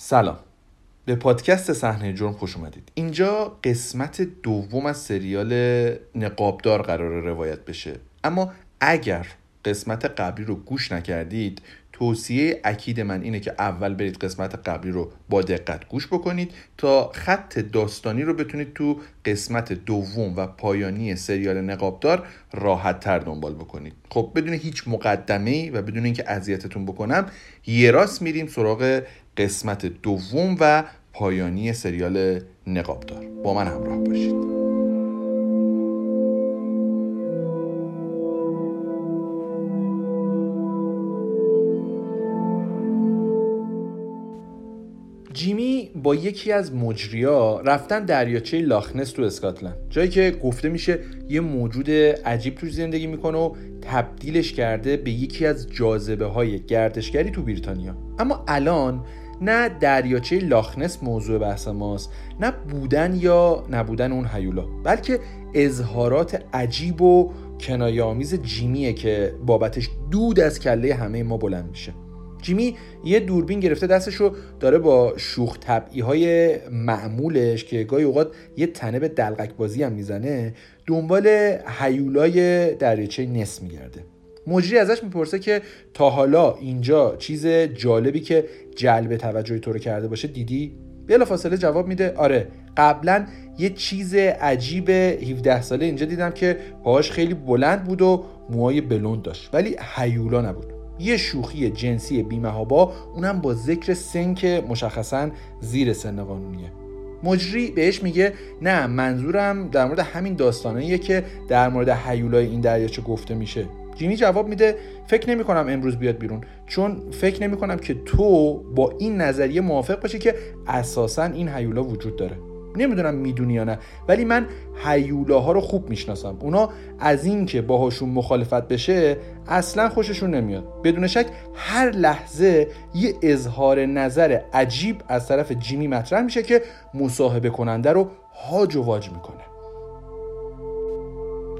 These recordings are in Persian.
سلام. به پادکست صحنه جرم خوش اومدید. اینجا قسمت دوم از سریال نقابدار قرار روایت بشه. اما اگر قسمت قبلی رو گوش نکردید توصیه اکید من اینه که اول برید قسمت قبلی رو با دقت گوش بکنید تا خط داستانی رو بتونید تو قسمت دوم و پایانی سریال نقابدار راحت تر دنبال بکنید. خب بدون هیچ مقدمه و بدون اینکه اذیتتون بکنم یه راست میریم سراغ قسمت دوم و پایانی سریال نقابدار. با من همراه باشید. با یکی از مجریا رفتن دریاچه لاخنس تو اسکاتلند. جایی که گفته میشه یه موجود عجیب توش زندگی می‌کنه و تبدیلش کرده به یکی از جاذبه های گردشگری تو بریتانیا. اما الان نه دریاچه لاخنس موضوع بحث ماست نه بودن یا نبودن اون هیولا بلکه اظهارات عجیب و کنایامیز جیمیه که بابتش دود از کله همه ما بلند میشه. جیمی یه دوربین گرفته دستشو داره با شوخ طبعی های معمولش که گاهی اوقات یه تنه به دلقک بازی هم می‌زنه دنبال حیولای دریاچه نس میگرده. مجری ازش می‌پرسه که تا حالا اینجا چیز جالبی که جلب توجه تو رو کرده باشه دیدی؟ بلا فاصله جواب میده آره قبلا یه چیز عجیب 17 ساله اینجا دیدم که پاهاش خیلی بلند بود و موهای بلوند داشت ولی حیولا نبود. یه شوخی جنسی بیمهابا اونم با ذکر سن که مشخصا زیر سن قانونیه. مجری بهش میگه نه منظورم در مورد همین داستاناییه که در مورد حیولای این دریاچه گفته میشه. جیمی جواب میده فکر نمی کنم امروز بیاد بیرون چون فکر نمی کنم که تو با این نظریه موافق باشی که اساسا این حیولا وجود داره. نمی‌دونم می‌دونی یا نه ولی من حیولاها رو خوب می‌شناسم. اونا از اینکه باهاشون مخالفت بشه اصلا خوششون نمیاد. بدون شک هر لحظه یه اظهار نظر عجیب از طرف جیمی مطرح میشه که مصاحبه کننده رو هاج و واج می‌کنه.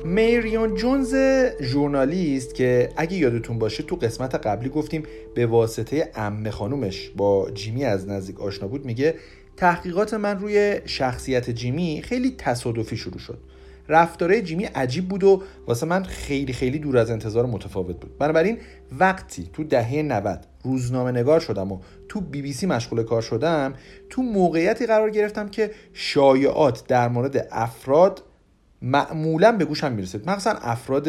میریون جونز ژورنالیست که اگه یادتون باشه تو قسمت قبلی گفتیم به واسطه ام خانومش با جیمی از نزدیک آشنا بود میگه تحقیقات من روی شخصیت جیمی خیلی تصادفی شروع شد. رفتاره جیمی عجیب بود و واسه من خیلی خیلی دور از انتظار متفاوت بود. بنابراین وقتی تو دهه 90 روزنامه نگار شدم و تو بی بی سی مشغول کار شدم تو موقعیتی قرار گرفتم که شایعات در مورد افراد معمولا به گوشم می‌رسید. مخصوصا افراد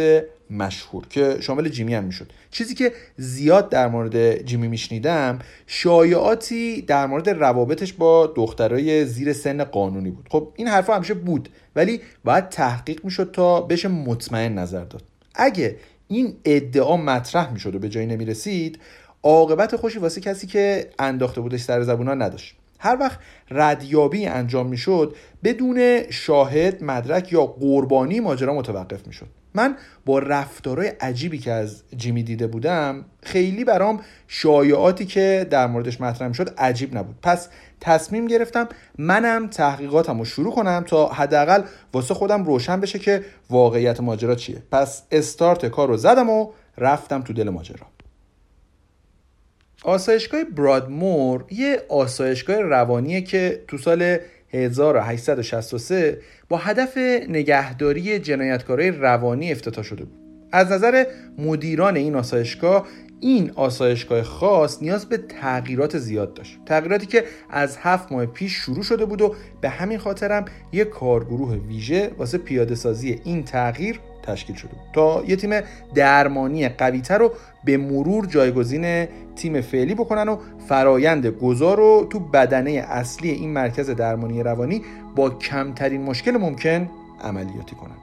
مشهور که شامل جیمی هم می‌شد. چیزی که زیاد در مورد جیمی میشنیدم شایعاتی در مورد روابطش با دخترای زیر سن قانونی بود. خب این حرفا همیشه بود ولی باید تحقیق می‌شد تا بشه مطمئن نظر داد. اگه این ادعا مطرح می‌شد و به جایی نمی‌رسید عاقبت خوشی واسه کسی که انداخته بودش سر زبونا نداشت. هر وقت ردیابی انجام می‌شد بدون شاهد مدرک یا قربانی ماجرا متوقف می‌شد. من با رفتارهای عجیبی که از جیمی دیده بودم خیلی برام شایعاتی که در موردش مطرح می‌شد عجیب نبود. پس تصمیم گرفتم منم تحقیقاتم رو شروع کنم تا حداقل واسه خودم روشن بشه که واقعیت ماجرا چیه. پس استارت کار رو زدم و رفتم تو دل ماجرا. آسایشگاه برادمور یه آسایشگاه روانیه که تو سال 1863 با هدف نگهداری جنایتکارای روانی افتتاح شده بود. از نظر مدیران این آسایشگاه این آسایشگاه خاص نیاز به تغییرات زیاد داشت. تغییراتی که از هفت ماه پیش شروع شده بود و به همین خاطرم یک کارگروه ویژه واسه پیاده سازی این تغییر تشکیل شده بود. تا یه تیم درمانی قویتر رو به مرور جایگزین تیم فعلی بکنن و فرایند گذار رو تو بدنه اصلی این مرکز درمانی روانی با کمترین مشکل ممکن عملیاتی کنن.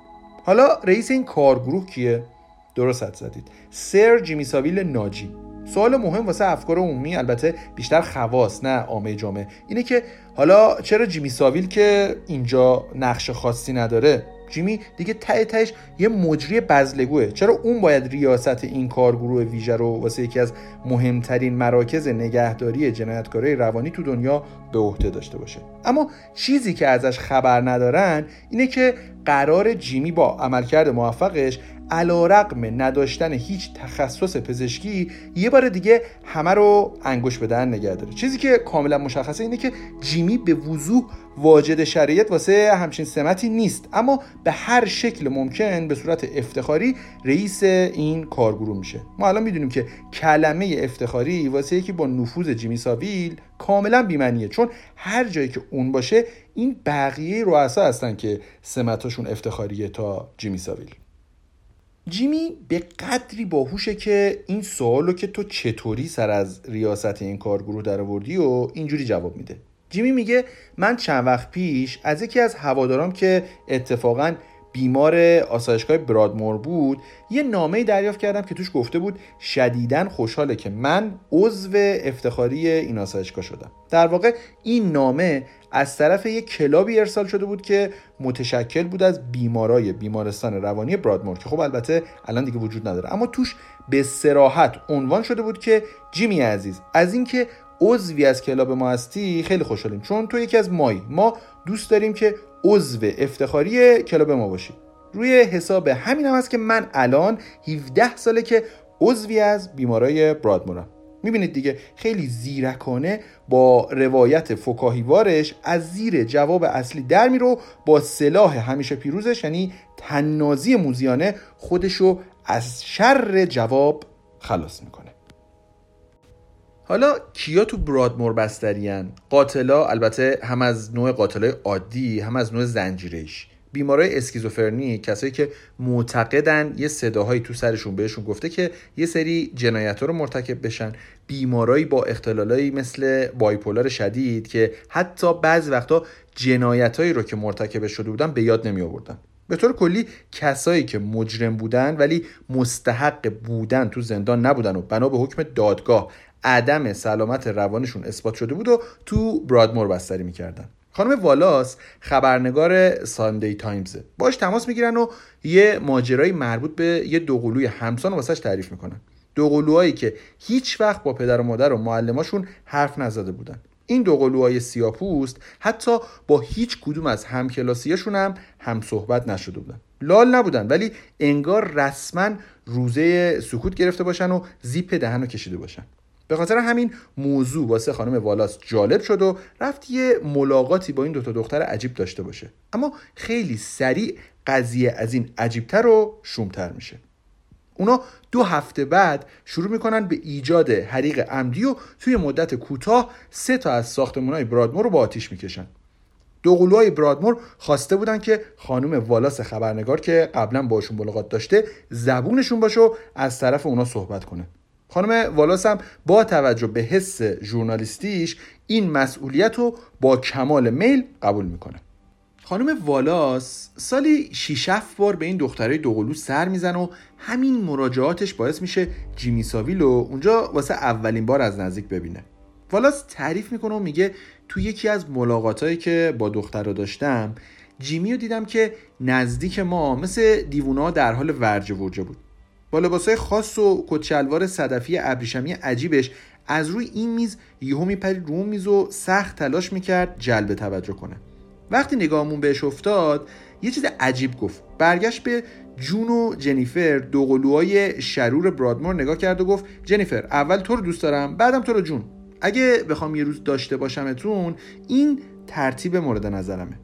حالا رئیس این کارگروه کیه؟ درست زدید. سر جیمی ساویل ناجی. سوال مهم واسه افکار عمومی البته بیشتر خواست نه عامه جامعه اینه که حالا چرا جیمی ساویل که اینجا نقش خاصی نداره جیمی دیگه ته تهش یه مجری بزلگوه. چرا اون باید ریاست این کارگروه ویژه رو واسه یکی از مهمترین مراکز نگهداری جنایتکارای روانی تو دنیا به عهده داشته باشه؟ اما چیزی که ازش خبر ندارن اینه که قرار جیمی با عملکرد موفقش علا رقم نداشتن هیچ تخصص پزشکی یه بار دیگه همه رو انگوش بدن نگه داره. چیزی که کاملا مشخصه اینه که جیمی به وضوح واجد شرایط واسه همچین سمتی نیست. اما به هر شکل ممکن به صورت افتخاری رئیس این کارگروه میشه. ما الان می‌دونیم که کلمه افتخاری واسه یکی با نفوذ جیمی ساویل کاملا بیمنیه چون هر جایی که اون باشه این بقیه رؤسا هستن که سمتاشون افتخاریه تا جیمی ساویل. جیمی به قدری باهوشه که این سوالو که تو چطوری سر از ریاست این کارگروه در آوردی و اینجوری جواب میده. جیمی میگه من چند وقت پیش از یکی از هوادارام که اتفاقا بیمار آسایشگاه برادمور بود یه نامه دریافت کردم که توش گفته بود شدیدا خوشحاله که من عضو افتخاری این آسایشگاه شدم. در واقع این نامه از طرف یک کلابی ارسال شده بود که متشکل بود از بیمارای بیمارستان روانی برادمور که خب البته الان دیگه وجود نداره. اما توش به سراحت عنوان شده بود که جیمی عزیز از اینکه عضوی از کلاب ما هستی خیلی خوشحالیم. چون تو یکی از مایی ما دوست داریم که عضو افتخاری کلاب ما باشی. روی حساب همین هم هست که من الان 17 ساله که عضوی از بیمارای برادمورم می‌بینید دیگه خیلی زیرکانه با روایت فکاهیوارش از زیر جواب اصلی در میرو با سلاح همیشه پیروزش یعنی تنازی موزیانه خودشو از شر جواب خلاص می‌کنه. حالا کیا تو برادمور بستریان قاتلا البته هم از نوع قاتلای عادی هم از نوع زنجیرهش بیمارای اسکیزوفرنی کسایی که معتقدن یه صداهایی تو سرشون بهشون گفته که یه سری جنایت رو مرتکب بشن. بیمارایی با اختلالایی مثل bipolar شدید که حتی بعض وقتا جنایتهایی رو که مرتکب شده بودن به یاد نمی آوردن به طور کلی کسایی که مجرم بودن ولی مستحق بودن تو زندان نبودن و بنا به حکم دادگاه عدم سلامت روانشون اثبات شده بود و تو برادمور بستری می‌کردن. خانم والاس خبرنگار ساندی تایمز. باش تماس می‌گیرن و یه ماجرای مربوط به یه دوقلوی همسان واسش تعریف می‌کنن. دوقلوهایی که هیچ وقت با پدر و مادر و معلماشون حرف نزده بودن. این دوقلوهای سیاپوست حتی با هیچ کدوم از همکلاسیاشون هم هم صحبت نشده بودن. لال نبودن ولی انگار رسما روزه سکوت گرفته باشن و زیپ دهن رو کشیده باشن. به خاطر همین موضوع واسه خانم والاس جالب شد و رفت یه ملاقاتی با این دوتا دختر عجیب داشته باشه. اما خیلی سریع قضیه از این عجیبتر و شومتر میشه. اونا دو هفته بعد شروع می‌کنن به ایجاد حریق عمدی و توی مدت کوتاه سه تا از ساختمانهای برادمور رو با آتیش می‌کشن. دوقلوهای برادمور خواسته بودن که خانم والاس خبرنگار که قبلا باشون ملاقات داشته زبونشون باشه و از طرف اونا صحبت کنه. خانم والاس هم با توجه به حس ژورنالیستیش این مسئولیت رو با کمال میل قبول می‌کنه. خانم والاس سالی شیشف بار به این دختره دوقلو سر میزن و همین مراجعاتش باعث میشه جیمی ساویل رو اونجا واسه اولین بار از نزدیک ببینه. والاس تعریف می‌کنه و میگه تو یکی از ملاقاتهایی که با دختر داشتم جیمی رو دیدم که نزدیک ما مثل دیوونا در حال ورجه ورجه بود. با لباسای خاص و کچلوار صدفی ابریشمی عجیبش از روی این میز یهو میپرید رو میز و سخت تلاش می‌کرد جلب توجه کنه. وقتی نگاهمون بهش افتاد یه چیز عجیب گفت. برگشت به جون و جنیفر دوقلوهای شرور برادمور نگاه کرد و گفت جنیفر اول تو رو دوست دارم بعدم تو رو جون. اگه بخوام یه روز داشته باشمتون این ترتیب مورد نظرمه.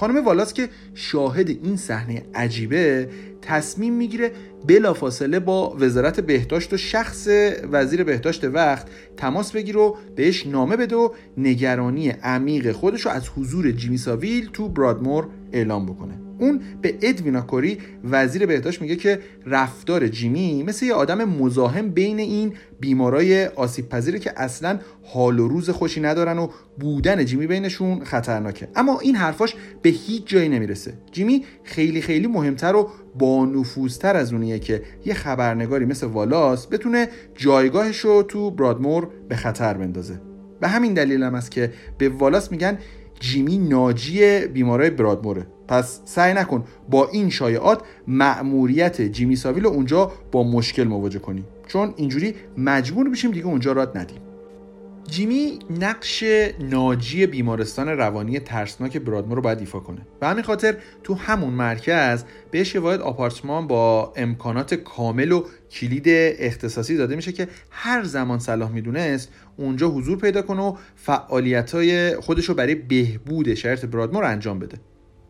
خانم والاس که شاهد این صحنه عجیبه تصمیم می‌گیره بلافاصله با وزارت بهداشت و شخص وزیر بهداشت وقت تماس بگیر و بهش نامه بده و نگرانی عمیق خودش رو از حضور جیمی ساویل تو برادمور اعلام بکنه. اون به ادوینا کوری وزیر بهداشت میگه که رفتار جیمی مثل یه آدم مزاحم بین این بیمارای آسیب پذیره که اصلا حال و روز خوشی ندارن و بودن جیمی بینشون خطرناکه. اما این حرفاش به هیچ جایی نمی‌رسه. جیمی خیلی خیلی مهمتر و با نفوذتر از اونیه که یه خبرنگاری مثل والاس بتونه جایگاهش رو تو برادمور به خطر بندازه. به همین دلیل هم است که به والاس میگن جیمی ناجی بیمارای برادموره. پس سعی نکن با این شایعات مأموریت جیمی ساویل اونجا با مشکل مواجه کنی. چون اینجوری مجبور بشیم دیگه اونجا راد ندیم. جیمی نقش ناجی بیمارستان روانی ترسناک برادمو رو باید ایفا کنه. و همین خاطر تو همون مرکز بهش یه واحد آپارتمان با امکانات کامل و کلید اختصاصی داده میشه که هر زمان صلاح می‌دونست اونجا حضور پیدا کنه و فعالیت های خودش رو برای بهبود شرط برادمو رو انجام بده.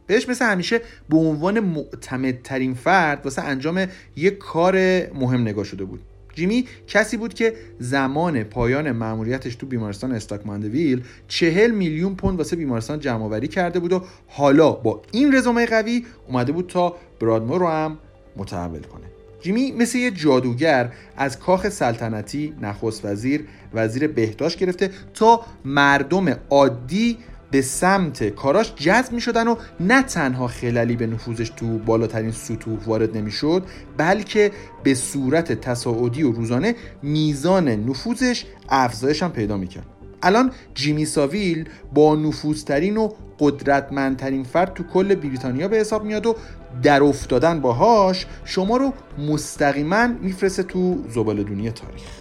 بهش مثل همیشه به عنوان معتمدترین فرد واسه انجام یک کار مهم نگاه شده بود. جیمی کسی بود که زمان پایان مأموریتش تو بیمارستان استاک ماندویل چهل میلیون پوند واسه بیمارستان جمع کرده بود و حالا با این رزومه قوی اومده بود تا برادمو رو هم متحول کنه. جیمی مثل یه جادوگر از کاخ سلطنتی نخست وزیر وزیر بهداشت گرفته تا مردم عادی به سمت کاراش جذب می شدن و نه تنها خلالی به نفوذش تو بالاترین سطوح وارد نمی شد بلکه به صورت تصاعدی و روزانه میزان نفوذش افزایش هم پیدا می کرد الان جیمی ساویل با نفوذترین و قدرتمندترین فرد تو کل بریتانیا به حساب میاد و در افتادن باهاش شما رو مستقیما میفرسته تو زبال دنیا تاریخ.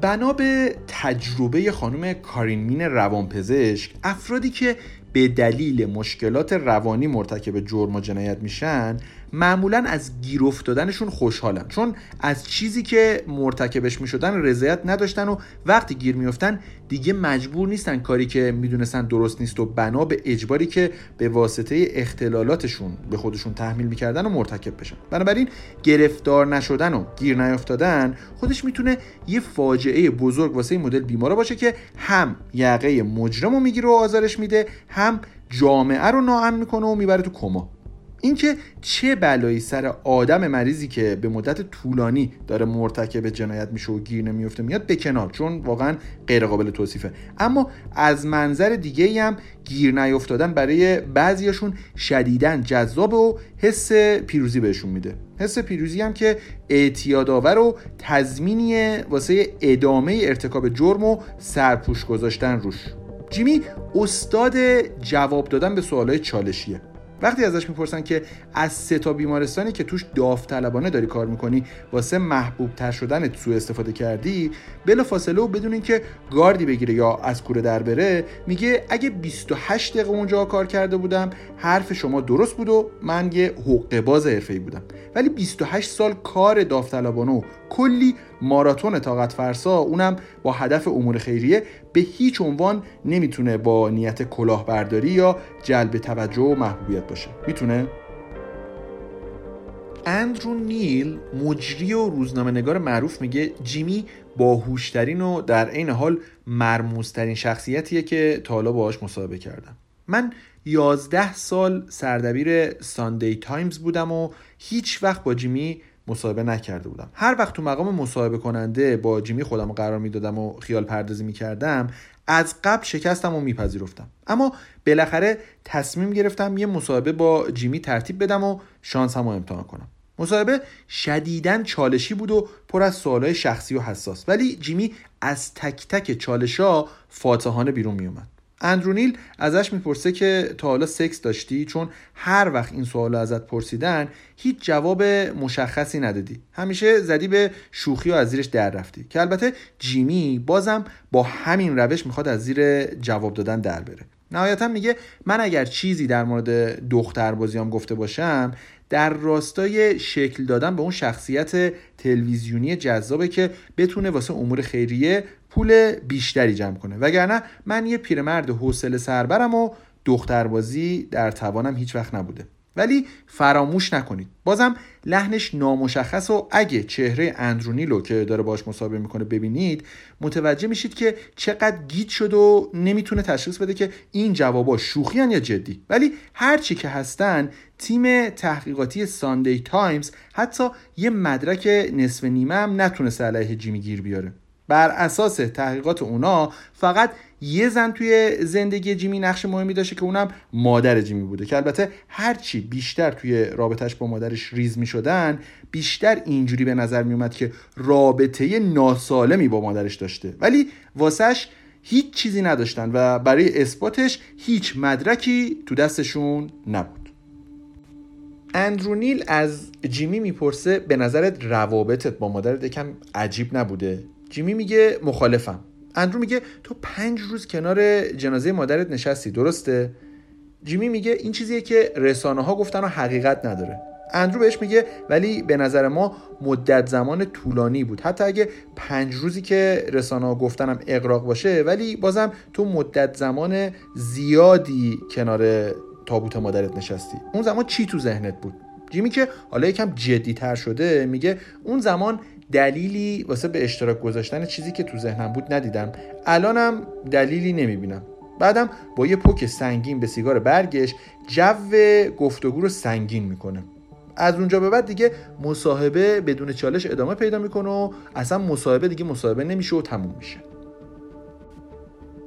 بنا به تجربه خانم کارینمین روانپزشک افرادی که به دلیل مشکلات روانی مرتکب جرم و جنایت میشن معمولا از گیر افتادنشون خوشحالن. چون از چیزی که مرتکبش می‌شدن رضایت نداشتن و وقتی گیر میفتن دیگه مجبور نیستن کاری که می‌دونستن درست نیست و بنا به اجباری که به واسطه اختلالاتشون به خودشون تحمیل می‌کردن و مرتکب بشن. بنابراین گرفتار نشدن و گیر نیافتادن خودش می‌تونه یه فاجعه بزرگ واسه مدل بیمارا باشه که هم یقه مجرم رو می‌گیره و آزارش میده هم جامعه رو ناامن می‌کنه و می‌بره تو کما. اینکه چه بلایی سر آدم مریضی که به مدت طولانی داره مرتکب جنایت میشه و گیر نمیفته میاد به کنار چون واقعا غیر قابل توصیفه. اما از منظر دیگه هم گیر نیفتادن برای بعضیاشون شدیدن جذاب و حس پیروزی بهشون میده. حس پیروزی هم که اعتیادآور و تضمینی واسه ادامه ارتکاب جرم و سرپوش گذاشتن روش. جیمی استاد جواب دادن به سوالای چالشیه. وقتی ازش می‌پرسن که از سه تا بیمارستانی که توش داوطلبانه داری کار می‌کنی واسه محبوب تر شدن سوء استفاده کردی بلا فاصله و بدون اینکه گاردی بگیره یا از کوره در بره میگه اگه 28 دقیقه اونجا کار کرده بودم حرف شما درست بود و من یه حقوق باز حرفه‌ای بودم. ولی 28 سال کار داوطلبانه و کلی ماراتون طاقت فرسا اونم با هدف امور خیریه به هیچ عنوان نمی‌تونه با نیت کلاهبرداری یا جلب توجه و محبوبیت باشه. می‌تونه؟ اندرو نیل مجری و روزنامه نگار معروف میگه جیمی باهوشترین و در عین حال مرموزترین شخصیتیه که تا حالا باهاش مصاحبه کردم. من یازده سال سردبیر ساندی تایمز بودم و هیچ وقت با جیمی مصاحبه نکرده بودم. هر وقت تو مقام مصاحبه کننده با جیمی خودم قرار می‌دادم و خیال پردازی می‌کردم از قبل شکستم و میپذیرفتم. اما بالاخره تصمیم گرفتم یه مصاحبه با جیمی ترتیب بدم و شانسم رو امتحان کنم. مصاحبه شدیداً چالشی بود و پر از سوالای شخصی و حساس. ولی جیمی از تک تک چالش ها فاتحانه بیرون میومد اندرونیل ازش می‌پرسه که تا حالا سکس داشتی؟ چون هر وقت این سوال ازت پرسیدن هیچ جواب مشخصی ندادی. همیشه زدی به شوخی و از زیرش در رفتی. که البته جیمی بازم با همین روش می‌خواد از زیر جواب دادن در بره. نهایتا میگه من اگر چیزی در مورد دختر بازیام گفته باشم در راستای شکل دادن به اون شخصیت تلویزیونی جذابه که بتونه واسه امور خیریه پول بیشتری جمع کنه. وگرنه من یه پیرمرد حوصله سربرم و دختربازی در توانم هیچ وقت نبوده. ولی فراموش نکنید. بازم لحنش نامشخص و اگه چهره اندرونیلو که داره باش مصاحبه می‌کنه ببینید متوجه میشید که چقدر گیج شده و نمی‌تونه تشخیص بده که این جوابا شوخی یا جدی. ولی هرچی که هستن تیم تحقیقاتی ساندی تایمز حتی یه مدرک نصف نیمه هم نتونسته علیه جیمی گیر بیاره. بر اساس تحقیقات اونا فقط یه زن توی زندگی جیمی نقش مهمی داشته که اونم مادر جیمی بوده که البته هرچی بیشتر توی رابطهش با مادرش ریز می شدن بیشتر اینجوری به نظر می اومد که رابطه ناسالمی با مادرش داشته. ولی واسش هیچ چیزی نداشتن و برای اثباتش هیچ مدرکی تو دستشون نبود. اندرونیل از جیمی می‌پرسه به نظرت روابطت با مادرت یکم عجیب نبوده؟ جیمی میگه مخالفم. اندرو میگه تو پنج روز کنار جنازه مادرت نشستی درسته؟ جیمی میگه این چیزیه که رسانه ها گفتن و حقیقت نداره. اندرو بهش میگه ولی به نظر ما مدت زمان طولانی بود. حتی اگه پنج روزی که رسانه ها گفتنم اقراق باشه ولی بازم تو مدت زمان زیادی کنار تابوت مادرت نشستی. اون زمان چی تو ذهنت بود؟ جیمی که حالا یکم جدی تر شده میگه اون زمان دلیلی واسه به اشتراک گذاشتن چیزی که تو ذهنم بود ندیدم. الانم دلیلی نمی‌بینم. بعدم با یه پک سنگین به سیگار برگش جو گفتگو رو سنگین می‌کنه. از اونجا به بعد دیگه مصاحبه بدون چالش ادامه پیدا می‌کنه و اصلا مصاحبه دیگه مصاحبه نمیشه و تموم میشه.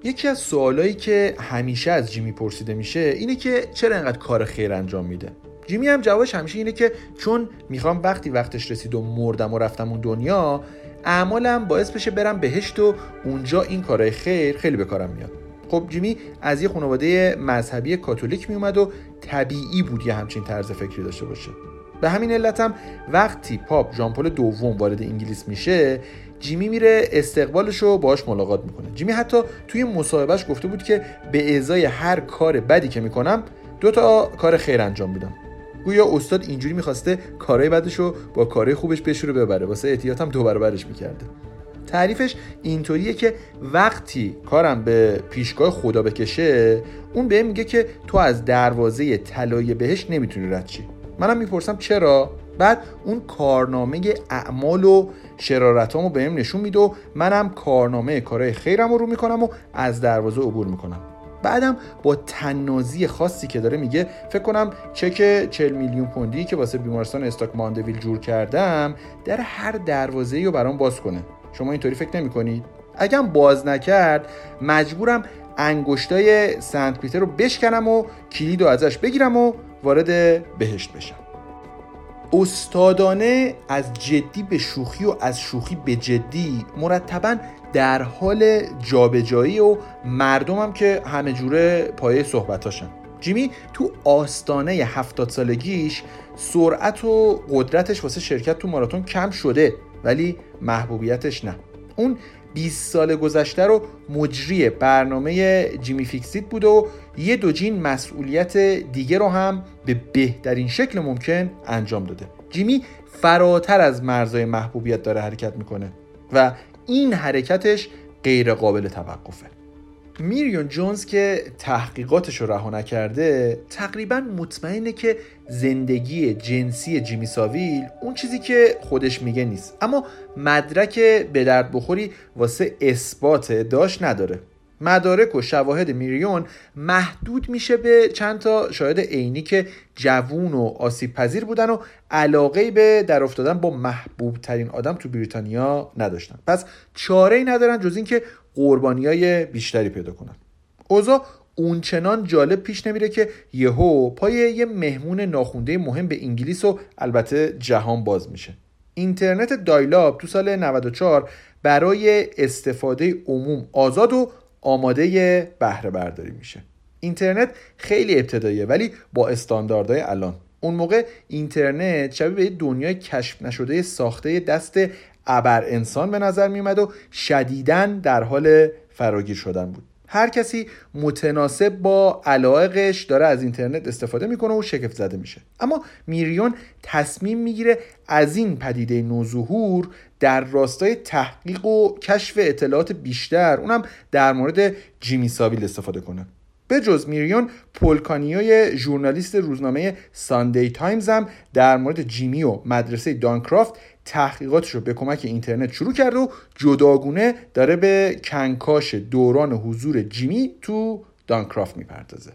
یکی از سوالایی که همیشه از جیمی پرسیده میشه اینه که چرا انقدر کار خیر انجام میده؟ جیمی هم جوابش همیشه اینه که چون می‌خوام وقتی وقتش رسید و مردم و رفتم اون دنیا اعمالم باعث بشه برم بهشت و اونجا این کارهای خیر خیلی به کارم میاد. خب جیمی از یه خانواده مذهبی کاتولیک میومد و طبیعی بود یه همچین طرز فکری داشته باشه. به همین علت هم وقتی پاپ ژان پل دوم وارد انگلیس میشه جیمی میره استقبالش رو باهاش ملاقات می‌کنه. جیمی حتی توی مصاحبهش گفته بود که به ازای هر کار بدی که می‌کنم دو تا کار خیر انجام میدم. گویا استاد اینجوری می‌خواسته کارهای بدش رو با کارهای خوبش رو ببره. واسه احتیاط هم دو برابرش می‌کرده. تعریفش اینطوریه که وقتی کارم به پیشگاه خدا بکشه اون بهم میگه که تو از دروازه طلای بهش نمی‌تونی رد چی منم می‌پرسم چرا؟ بعد اون کارنامه اعمال و شرارتامو بهم نشون میده و منم کارنامه کارهای خیرم رو می‌کنم و از دروازه عبور می‌کنم. بعدم با تنازی خاصی که داره میگه فکر کنم چک 40 میلیون پوندی که واسه بیمارستان استاک ماندویل جور کردم در هر دروازه رو برام باز کنه شما اینطوری فکر نمی کنید؟ اگه باز نکرد مجبورم انگشتای سنت پیتر رو بشکنم و کلید رو ازش بگیرم و وارد بهشت بشم استادانه از جدی به شوخی و از شوخی به جدی مرتبا در حال جابجایی و مردمم که همه جوره پایه صحبتاشن. جیمی تو آستانه هفتاد سالگیش سرعت و قدرتش واسه شرکت تو ماراتون کم شده ولی محبوبیتش نه. اون 20 سال گذشته رو مجری برنامه جیمی فیکسیت بود و یه دوجین مسئولیت دیگه رو هم به بهترین شکل ممکن انجام داده. جیمی فراتر از مرزهای محبوبیت داره حرکت می‌کنه و این حرکتش غیر قابل توقفه. میریون جونز که تحقیقاتش رو رها نکرده تقریبا مطمئنه که زندگی جنسی جیمی ساویل اون چیزی که خودش میگه نیست. اما مدرک به درد بخوری واسه اثبات ادعاش نداره. مدارک و شواهد میریون محدود میشه به چند تا شاهد عینی که جوون و آسیب پذیر بودن و علاقه به در افتادن با محبوب ترین آدم تو بریتانیا نداشتن. پس چاره ای ندارن جز اینکه قربانی های بیشتری پیدا کنن. اوضاع اونچنان جالب پیش نمیره که یهو پای یه مهمون ناخونده مهم به انگلیس و البته جهان باز میشه. اینترنت دایلاب تو سال 94 برای استفاده عموم آزاد و آماده بهره برداری میشه. اینترنت خیلی ابتداییه ولی با استانداردهای الان. اون موقع اینترنت شبیه به دنیای کشف نشده ساخته دست ابر انسان به نظر میومد و شدیدن در حال فراگیر شدن بود. هر کسی متناسب با علایقش داره از اینترنت استفاده می‌کنه و شگفت زده میشه. اما میریون تصمیم می‌گیره از این پدیده نوظهور در راستای تحقیق و کشف اطلاعات بیشتر اونم در مورد جیمی سابیل استفاده کنه. به جز میریون پل کانیوی ژورنالیست روزنامه ساندی تایمز هم در مورد جیمی و مدرسه دانکرافت تحقیقاتش رو به کمک اینترنت شروع کرده و جداگونه داره به کنکاش دوران حضور جیمی تو دانکرافت می‌پردازه.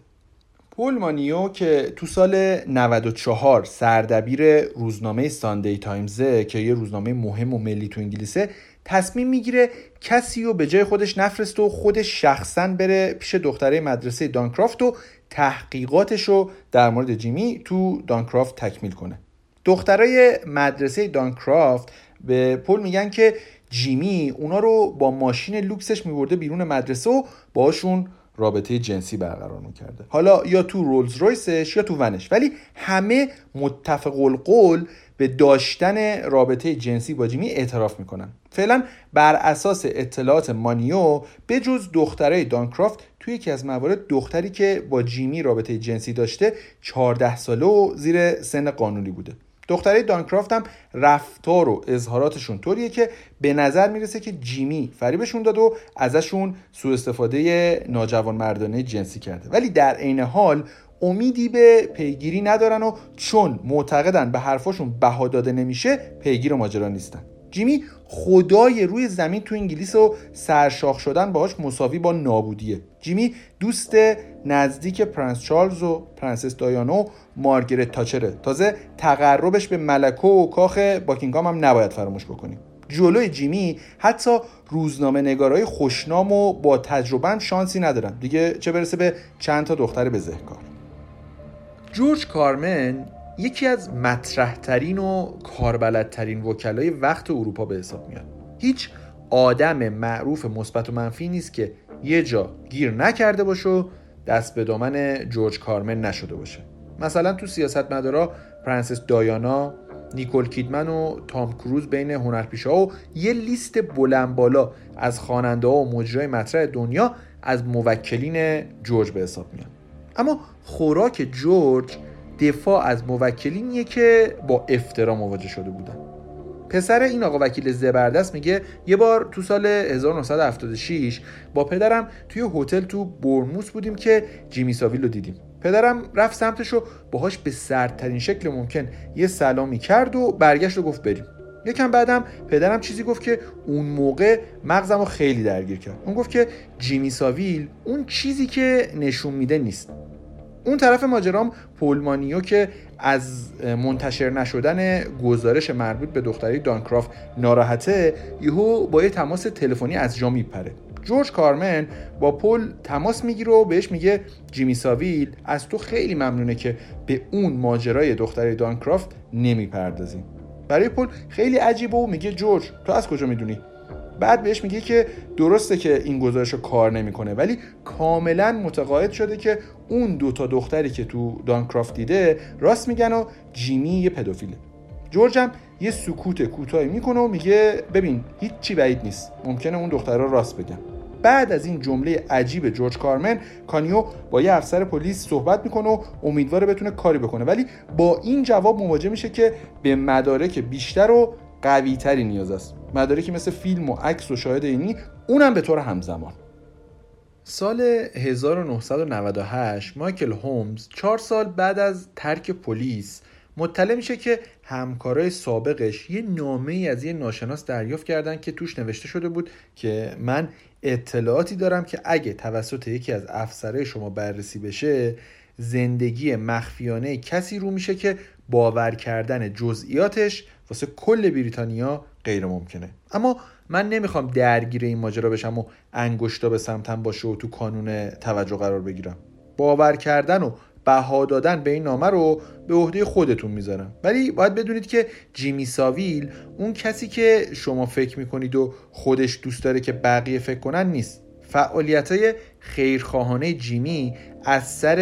پول مانیو که تو سال 94 سردبیر روزنامه ساندی تایمزه که یه روزنامه مهم و ملی تو انگلیسه تصمیم می‌گیره کسی رو به جای خودش نفرسته و خودش شخصا بره پیش دختره مدرسه دانکرافت و تحقیقاتش رو در مورد جیمی تو دانکرافت تکمیل کنه. دخترای مدرسه دانکرافت به پل میگن که جیمی اونا رو با ماشین لوکسش میبرده بیرون مدرسه و باشون رابطه جنسی برقرار می‌کرده. حالا یا تو رولز رویسش یا تو ونش. ولی همه متفق القول به داشتن رابطه جنسی با جیمی اعتراف می‌کنن. فعلا بر اساس اطلاعات مانیو به جز دختره دانکرافت توی یکی از موارد دختری که با جیمی رابطه جنسی داشته 14 ساله و زیر سن قانونی بوده. دختره دانکرافت هم رفتار و اظهاراتشون طوریه که به نظر می‌رسه که جیمی فریبشون داد و ازشون سوء استفاده ناجوان مردانه جنسی کرده. ولی در عین حال امیدی به پیگیری ندارن و چون معتقدن به حرفاشون بها داده نمیشه پیگیر ماجرا نیستن. جیمی خدای روی زمین تو انگلیس و سرشاخ شدن باهاش مساوی با نابودیه. جیمی دوست نزدیک پرنس چارلز و پرنسس دایانا و مارگرت تاچره. تازه تقربش به ملکه و کاخ باکینگام هم نباید فراموش بکنیم. جلوی جیمی حتی روزنامه نگارای خوشنام و با تجربه شانسی ندارن. دیگه چه برسه به چند تا دختر بزهکار. جورج کارمن یکی از مطرحترین و کاربلدترین وکلای وقت اروپا به حساب میاد. هیچ آدم معروف مثبت و منفی نیست که یه جا گیر نکرده باشه و دست به دامن جورج کارمن نشده باشه. مثلا تو سیاست مدارا پرنسس دایانا نیکول کیدمن و تام کروز بین هنرپیشه و یه لیست بلند بالا از خواننده ها و مجریای مطرح دنیا از موکلین جورج به حساب میاد. اما خوراک جورج دفاع از موکلینیه که با افترا مواجه شده بودن پسر این آقا وکیل زبردست میگه یه بار تو سال 1976 با پدرم توی هتل تو برموس بودیم که جیمی ساویل رو دیدیم. پدرم رفت سمتش رو باهاش به سردترین شکل ممکن یه سلامی کرد و برگشت و گفت بریم. یکم بعدم پدرم چیزی گفت که اون موقع مغزم رو خیلی درگیر کرد. اون گفت که جیمی ساویل اون چیزی که نشون میده نیست. اون طرف ماجرام پولمانیو که از منتشر نشدن گزارش مربوط به دختری دانکرافت ناراحته یهو با یه تماس تلفنی از جا میپره. جورج کارمن با پل تماس می‌گیره و بهش میگه جیمی ساویل از تو خیلی ممنونه که به اون ماجرای دختری دانکرافت نمی‌پردازی. برای پل خیلی عجیبه و میگه جورج تو از کجا می‌دونی؟ بعد بهش میگه که درسته که این گزارش رو کار نمی‌کنه ولی کاملا متقاعد شده که اون دو تا دختری که تو دانکرافت دیده راست میگن و جیمی یه پدوفیله. جورج هم یه سکوت کوتاهی می‌کنه و میگه ببین هیچی بعید نیست ممکنه اون دخترها راست بگن بعد از این جمله عجیب جورج کارمن کانیو با یه افسر پلیس صحبت می‌کنه و امیدواره بتونه کاری بکنه. ولی با این جواب مواجه میشه که به مدارک بیشتر و قوی تری نیاز است. مدارکی مثل فیلم و عکس و شاهد عینی اونم به طور همزمان. سال 1998 مایکل هومز چهار سال بعد از ترک پلیس مطلع میشه که همکارای سابقش یه نامه ای از یه ناشناس دریافت کردن که توش نوشته شده بود که من اطلاعاتی دارم که اگه توسط یکی از افسرهای شما بررسی بشه زندگی مخفیانه کسی رو میشه که باور کردن جزئیاتش واسه کل بریتانیا غیر ممکنه. اما من نمی‌خوام درگیر این ماجرا بشم و انگشتا به سمتم باشه و تو کانون توجه قرار بگیرم. باور کردن و بها دادن به این نامه رو به عهده خودتون می‌ذارم. ولی باید بدونید که جیمی ساویل اون کسی که شما فکر می‌کنید و خودش دوست داره که بقیه فکر کنن نیست. فعالیت های خیرخواهانه جیمی از سر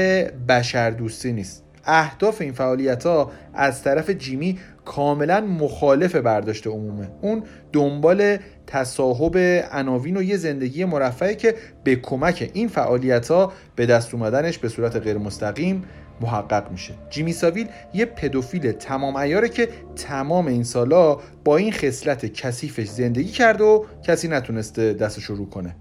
بشر دوستی نیست. اهداف این فعالیت ها از طرف جیمی کاملا مخالف برداشت عمومه اون دنبال تصاحب عناوین و یه زندگی مرفعه که به کمک این فعالیت ها به دست اومدنش به صورت غیر مستقیم محقق میشه. جیمی ساویل یه پدوفیل تمام ایاره که تمام این سالا با این خصلت کثیفش زندگی کرده و کسی نتونسته دستش رو کنه.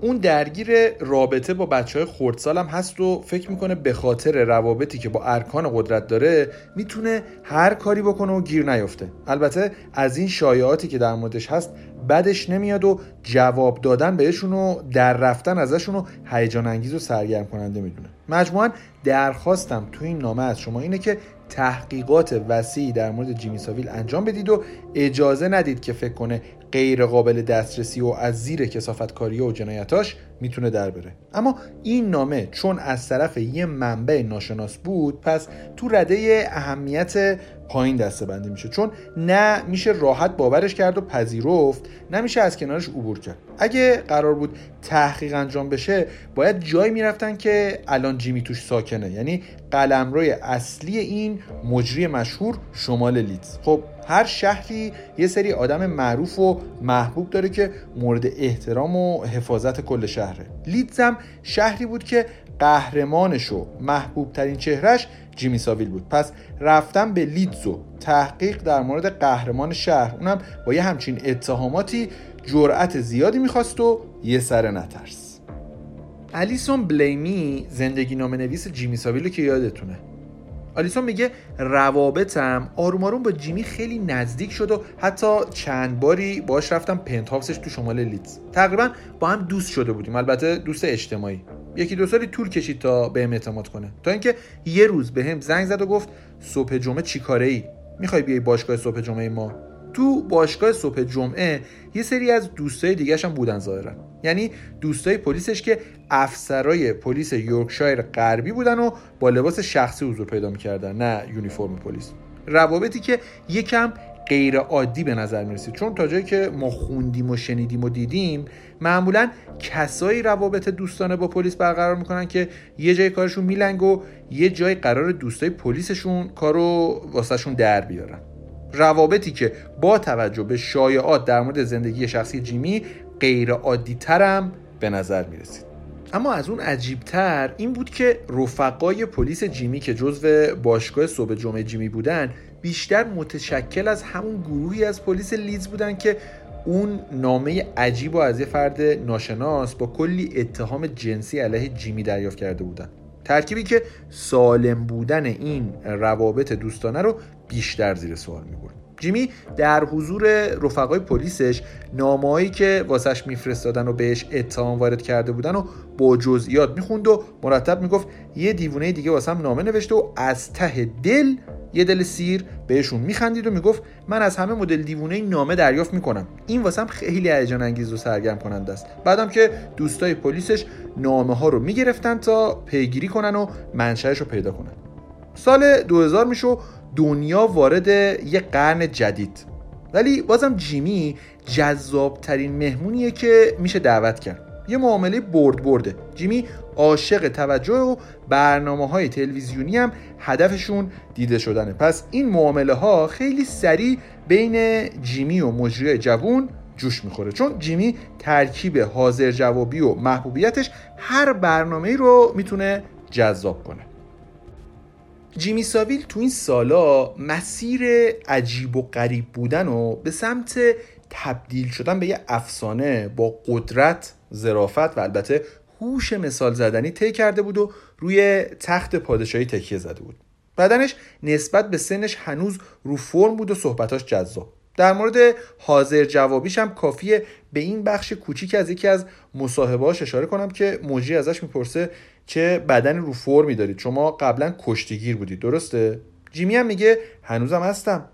اون درگیر رابطه با بچه های خردسال هم هست و فکر می‌کنه به خاطر روابطی که با ارکان قدرت داره می‌تونه هر کاری بکنه و گیر نیفته. البته از این شایعاتی که در موردش هست بدش نمیاد و جواب دادن بهشون و در رفتن ازشون رو هیجان انگیز و سرگرم کننده می‌دونه. مجموعا درخواستم تو این نامه از شما اینه که تحقیقات وسیعی در مورد جیمی ساویل انجام بدید و اجازه ندید که فکر کنه غیر قابل دسترسی و از زیر کسافتکاری و جنایتاش می‌تونه در بره. اما این نامه چون از طرف یه منبع ناشناس بود پس تو رده اهمیت پایین دسته بندی میشه. چون نه میشه راحت باورش کرد و پذیرفت نه میشه از کنارش عبور کرد. اگه قرار بود تحقیق انجام بشه باید جایی می‌رفتن که الان جیمی توش ساکنه. یعنی قلمروی اصلی این مجری مشهور شمال لیدز. خب هر شهری یه سری آدم معروف و محبوب داره که مورد احترام و حفاظت کل شهره. لیدز هم شهری بود که قهرمانش و محبوب ترین چهرش جیمی ساویل بود. پس رفتن به لیدز و تحقیق در مورد قهرمان شهر اونم با یه همچین اتهاماتی جرأت زیادی می‌خواست و یه سر نترس. الیسون بلیمی زندگی نامه نویس جیمی ساویل که یادتونه. آلیسون میگه روابطم آروم آروم با جیمی خیلی نزدیک شد و حتی چند باری باش رفتم پنت هاوسش تو شمال لیدز. تقریبا با هم دوست شده بودیم. البته دوست اجتماعی. یکی دو سالی طول کشید تا بهم اعتماد کنه. تا اینکه یه روز به هم زنگ زد و گفت صبح جمعه چی کاره ای می‌خوای بیای باشگاه صبح جمعه ما؟ تو باشگاه صبح جمعه یه سری از دوستای دیگه هم بودن ظاهرا. یعنی دوستای پلیسش که افسرای پلیس یورکشایر غربی بودن و با لباس شخصی حضور پیدا می‌کردن نه یونیفرم پلیس. روابطی که یکم غیر عادی به نظر می‌رسید. چون تا جایی که ما خوندیم و شنیدیم و دیدیم معمولا کسایی روابط دوستانه با پلیس برقرار می‌کنن که یه جای کارشون میلنگ و یه جای قرار دوستای پلیسشون کارو واسهشون در بیارن. روابطی که با توجه به شایعات در مورد زندگی شخصی جیمی غیر عادی ترم به نظر می رسید. اما از اون عجیبتر این بود که رفقای پلیس جیمی که جزو باشگاه صبح جمعه جیمی بودن بیشتر متشکل از همون گروهی از پلیس لیز بودن که اون نامه عجیب و از یه فرد ناشناس با کلی اتهام جنسی علیه جیمی دریافت کرده بودن ترکیبی که سالم بودن این روابط دوستانه رو بیشتر زیر سوال می‌برد جیمی در حضور رفقای پلیسش نامه‌هایی که واسش میفرستادن و بهش اتهام وارد کرده بودن و با جزئیات می‌خوند و مرتب می‌گفت یه دیوونه دیگه واسم نامه نوشته و از ته دل یه دل سیر بهشون میخندید و می‌گفت من از همه مدل دیوونه نامه دریافت می‌کنم. این واسم خیلی هیجان انگیز و سرگرم کننده است. بعدم که دوستای پلیسش نامه ها رو می‌گرفتن تا پیگیری کنن و منشأش رو پیدا کنن. سال 2000 میشه دنیا وارد یه قرن جدید. ولی بازم جیمی جذابترین مهمونیه که میشه دعوت کرد. یه معامله برد برده. جیمی عاشق توجه و برنامه های تلویزیونی هم هدفشون دیده شدنه. پس این معامله ها خیلی سریع بین جیمی و مجری جوون جوش می‌خوره. چون جیمی ترکیب حاضر جوابی و محبوبیتش هر برنامه رو می‌تونه جذاب کنه. جیمی ساویل تو این سالا مسیر عجیب و غریب بودن و به سمت تبدیل شدن به یه افسانه با قدرت، ظرافت و البته هوش مثال زدنی طی کرده بود و روی تخت پادشاهی تکیه زده بود. بدنش نسبت به سنش هنوز رو فرم بود و صحبتاش جذاب. در مورد حاضر جوابیش هم کافیه به این بخش کوچیک از یکی از مصاحبهاش اشاره کنم که موجی ازش می‌پرسه چه بدن رو فرمی دارید. شما قبلا کشتیگیر بودید. درسته؟ جیمی هم میگه هنوزم هستم.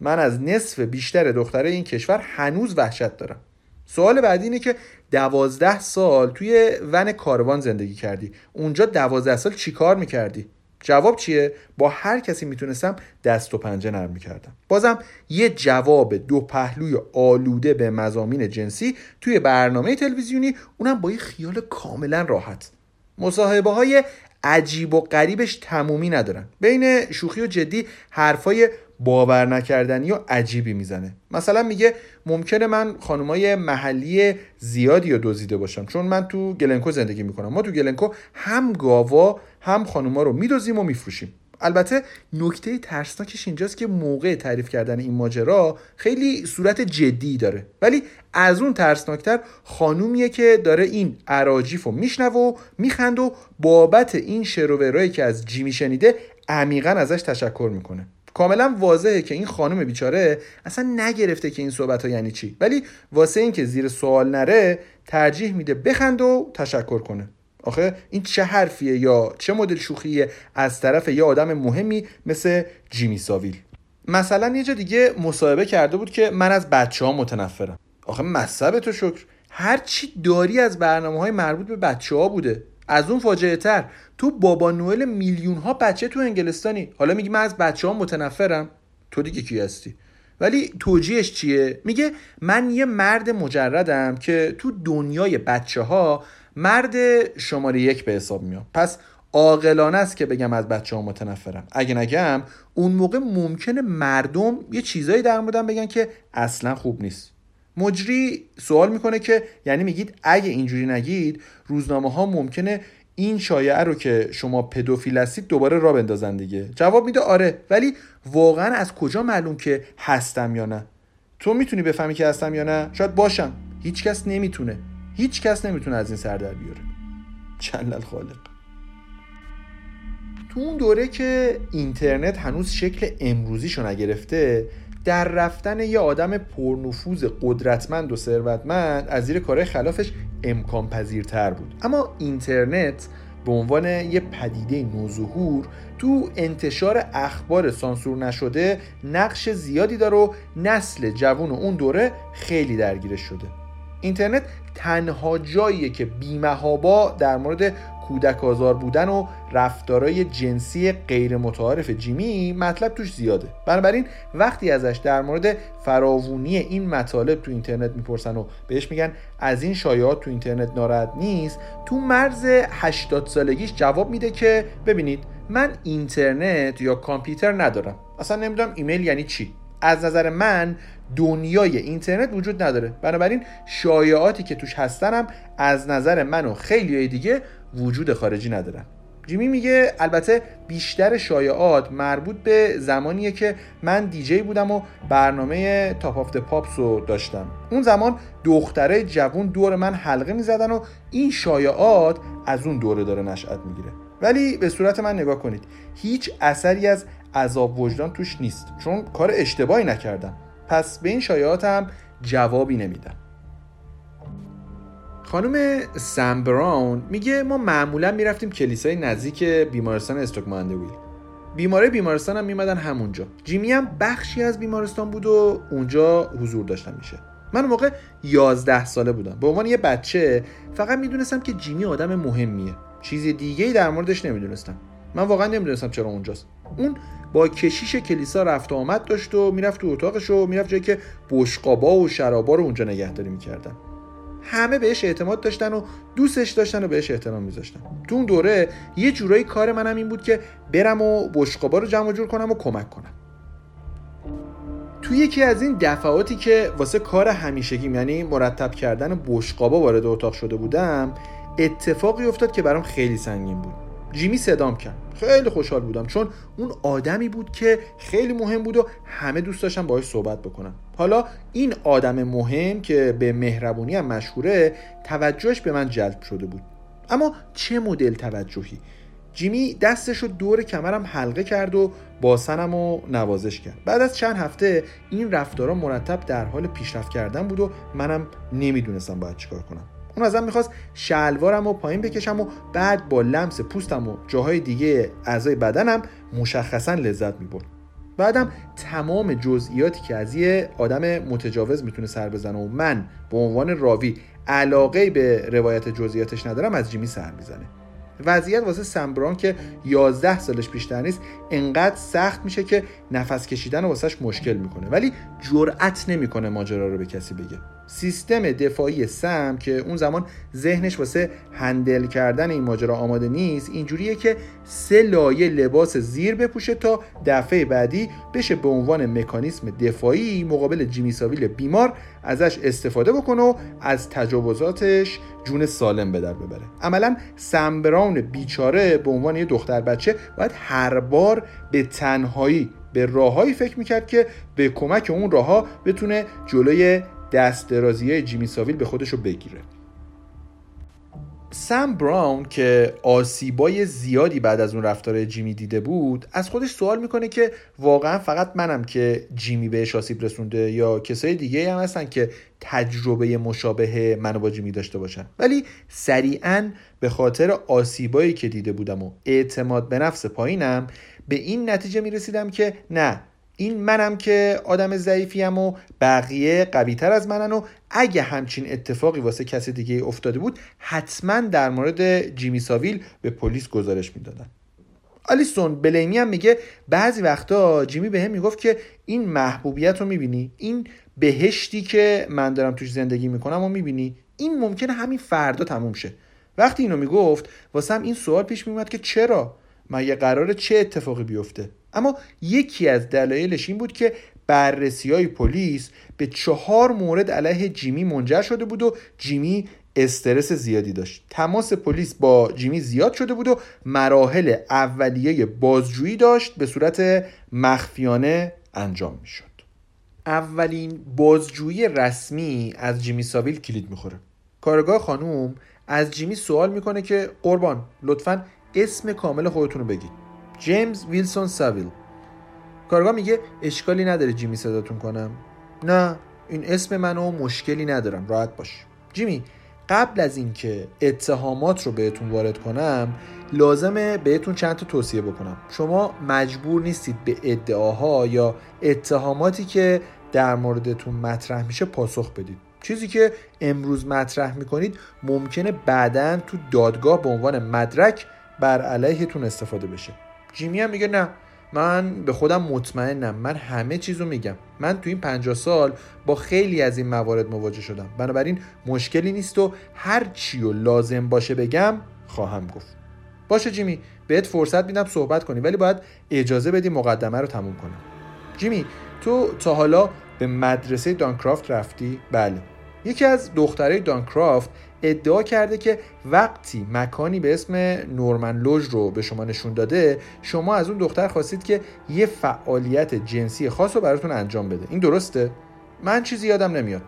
من از نصف بیشتر دختره این کشور هنوز وحشت دارم. سوال بعدی اینه که دوازده سال توی ون کاروان زندگی کردی. اونجا دوازده سال چی کار می‌کردی؟ جواب چیه؟ با هر کسی می‌تونستم دست و پنجه نرم می‌کردم. بازم یه جواب دو پهلوی آلوده به مزامین جنسی توی برنامه تلویزیونی اونم با یه خیال کاملا راحت. مصاحبه های عجیب و غریبش تمومی ندارن. بین شوخی و جدی حرفای باور نکردنی و عجیبی می‌زنه. مثلا میگه ممکنه من خانمای محلی زیادی رو دزدیده باشم. چون من تو گلنکو زندگی می‌کنم. ما تو گلنکو هم گاوا هم خانوما رو میدوزیم و میفروشیم. البته نکته ترسناکش اینجاست که موقع تعریف کردن این ماجرا خیلی صورت جدی داره. ولی از اون ترسناکتر خانومیه که داره این عراجیف رو میشنوه و میخند و بابت این شروورایی که از جیمی شنیده عمیقا ازش تشکر می‌کنه. کاملا واضحه که این خانم بیچاره اصلا نگرفته که این صحبت ها یعنی چی. ولی واسه اینکه زیر سوال نره ترجیح میده بخند و تشکر کنه. آخه این چه حرفیه یا چه مدل شوخیه از طرف یه آدم مهمی مثل جیمی ساویل؟ مثلا یه جا دیگه مصاحبه کرده بود که من از بچه ها متنفرم. آخه مصب تو شکر. هر چی داری از برنامه های مربوط به بچه ها بوده. از اون فاجعه تر. تو بابا نوئل میلیون ها بچه تو انگلستانی. حالا میگی من از بچه ها متنفرم؟ تو دیگه کی هستی؟ ولی توجیهش چیه؟ میگه من یه مرد مجردم که تو دنیای بچه ها مرد شماره یک به حساب میام پس عاقلانه است که بگم از بچه ها متنفرم اگه نگم اون موقع ممکنه مردم یه چیزایی در موردم بگن که اصلا خوب نیست. مجری سوال می‌کنه که یعنی میگید اگه اینجوری نگید روزنامه ها ممکنه این شایعه رو که شما پدوفیل هستید دوباره را بندازن دیگه. جواب میده آره ولی واقعا از کجا معلوم که هستم یا نه؟ تو می‌تونی بفهمی که هستم یا نه؟ شاید باشم. هیچکس نمی‌تونه. هیچکس نمی‌تونه از این سر در بیاره. چند خالق. تو اون دوره که اینترنت هنوز شکل امروزیشو نگرفته در رفتن یه آدم پرنفوذ قدرتمند و ثروتمند از زیر کارهای خلافش امکان پذیرتر بود. اما اینترنت به عنوان یه پدیده نوظهور تو انتشار اخبار سانسور نشده نقش زیادی داره و نسل جوون اون دوره خیلی درگیرش شده. اینترنت تنها جاییه که بیمهابا در مورد کودک آزار بودن و رفتارای جنسی غیر متعارف جیمی مطلب توش زیاده. بنابراین وقتی ازش در مورد فراوونی این مطالب تو اینترنت می‌پرسن و بهش میگن از این شایعات تو اینترنت ناراحت نیست تو مرز 80 سالگیش جواب میده که ببینید من اینترنت یا کامپیوتر ندارم. اصلا نمی‌دونم ایمیل یعنی چی. از نظر من دنیای اینترنت وجود نداره. بنابراین شایعاتی که توش هستنم از نظر من و خیلی دیگه وجود خارجی ندارن. جیمی میگه البته بیشتر شایعات مربوط به زمانیه که من دیجی بودم و برنامه Top of Pops رو داشتم. اون زمان دختره جوون دور من حلقه می‌زدن و این شایعات از اون دوره داره نشأت می‌گیره. ولی به صورت من نگاه کنید هیچ اثری از عذاب وجدان توش نیست. چون کار اشتباهی نکردم. پس به این شایعاتم جوابی نمیدم خانم سم براون میگه ما معمولا می‌رفتیم کلیسای نزدیک بیمارستان استوک ماندویل. بیماره بیمارستان هم میمدن همونجا. جیمی هم بخشی از بیمارستان بود و اونجا حضور داشتن میشه. من اون موقع 11 ساله بودم. به عنوان یه بچه فقط می‌دونستم که جیمی آدم مهمیه. چیز دیگه ای در موردش نمی‌دونستم. من واقعا نمی‌دونستم چرا اونجاست. اون با کشیش کلیسا رفت آمد داشت و می‌رفت تو اتاقش و می‌رفت جایی که بشقابا و شرابا رو اونجا نگهداری می‌کردن. همه بهش اعتماد داشتن و دوستش داشتن و بهش احترام میذاشتن. تو اون دوره یه جورایی کار منم این بود که برم و بشقابا رو جمع جور کنم و کمک کنم. تو یکی از این دفعاتی که واسه کار همیشگیم یعنی مرتب کردن بشقابا وارد اتاق شده بودم اتفاقی افتاد که برام خیلی سنگین بود. جیمی صدام کرد. خیلی خوشحال بودم چون اون آدمی بود که خیلی مهم بود و همه دوست داشتن باهاش صحبت بکنم حالا این آدم مهم که به مهربونی هم مشهوره توجهش به من جلب شده بود. اما چه مدل توجهی؟ جیمی دستش رو دور کمرم حلقه کرد و باسنم و نوازش کرد. بعد از چند هفته این رفتارا مرتب در حال پیشرفت کردن بود و منم نمی‌دونستم باید چیکار کنم. اون ازم می‌خواست شلوارم و پایین بکشم و بعد با لمس پوستم و جاهای دیگه اعضای بدنم مشخصا لذت می‌برد. بعدم تمام جزئیاتی که از یه آدم متجاوز می‌تونه سر بزنه و من به عنوان راوی علاقه به روایت جزئیاتش ندارم از جیمی سر می‌زنه. وضعیت واسه سمبران که 11 سالش بیشتر نیست انقدر سخت میشه که نفس کشیدن واسش مشکل می‌کنه. ولی جرأت نمی‌کنه ماجرا رو به کسی بگه. سیستم دفاعی سم که اون زمان ذهنش واسه هندل کردن این ماجرا آماده نیست اینجوریه که سه لایه لباس زیر بپوشه تا دفعه بعدی بشه به عنوان مکانیسم دفاعی مقابل جیمی ساویل بیمار ازش استفاده بکنه و از تجاوزاتش جون سالم به در ببره. عملا سم براون بیچاره به عنوان یه دختر بچه باید هر بار به تنهایی به راههایی فکر می‌کرد که به کمک اون راهها بتونه جلوی دست درازیه جیمی ساویل به خودش رو بگیره. سم براون که آسیبای زیادی بعد از اون رفتار جیمی دیده بود از خودش سوال می‌کنه که واقعا فقط منم که جیمی بهش آسیب رسونده یا کسای دیگه هم هستن که تجربه مشابه منو با جیمی داشته باشن. ولی سریعا به خاطر آسیبایی که دیده بودم و اعتماد به نفس پایینم به این نتیجه می‌رسیدم که نه این منم که آدم ضعیفیم و بقیه قویتر از منن و اگه همچین اتفاقی واسه کسی دیگه افتاده بود حتما در مورد جیمی ساویل به پلیس گزارش می‌دادن. آلیسون بلیمی هم میگه بعضی وقتا جیمی به هم می‌گفت که این محبوبیت رو می‌بینی این بهشتی که من دارم توش زندگی می‌کنم و می‌بینی این ممکنه همین فردا تموم شه. وقتی اینو می‌گفت واسم این سوال پیش میومد که چرا؟ مگه قرار چه اتفاقی بیفته؟ اما یکی از دلایلش این بود که بررسی های پلیس به چهار مورد علیه جیمی منجر شده بود و جیمی استرس زیادی داشت. تماس پلیس با جیمی زیاد شده بود و مراحل اولیه بازجویی داشت به صورت مخفیانه انجام می‌شد. اولین بازجویی رسمی از جیمی ساویل کلید می‌خوره. کارگاه خانوم از جیمی سوال می‌کنه که قربان لطفا اسم کامل خودتون رو بگید. جیمز ویلسون ساویل. کارگاه میگه اشکالی نداره جیمی صداتون کنم. نه این اسم منو مشکلی ندارم راحت باش. جیمی قبل از اینکه اتهامات رو بهتون وارد کنم لازمه بهتون چند تا توصیه بکنم. شما مجبور نیستید به ادعاها یا اتهاماتی که در موردتون مطرح میشه پاسخ بدید. چیزی که امروز مطرح می‌کنید ممکنه بعدا تو دادگاه به عنوان مدرک بر علیهتون استفاده بشه. جیمی هم میگه نه. من به خودم مطمئنم. من همه چیزو میگم. من تو این 50 سال با خیلی از این موارد مواجه شدم. بنابراین مشکلی نیست و هر چی و لازم باشه بگم خواهم گفت. باشه جیمی بهت فرصت میدم صحبت کنی ولی باید اجازه بدی مقدمه رو تموم کنم. جیمی تو تا حالا به مدرسه دانکرافت رفتی؟ بله. یکی از دخترای دانکرافت ادعا کرده که وقتی مکانی به اسم نورمن لوژ رو به شما نشون داده شما از اون دختر خواستید که یه فعالیت جنسی خاص رو براتون انجام بده. این درسته؟ من چیزی یادم نمیاد.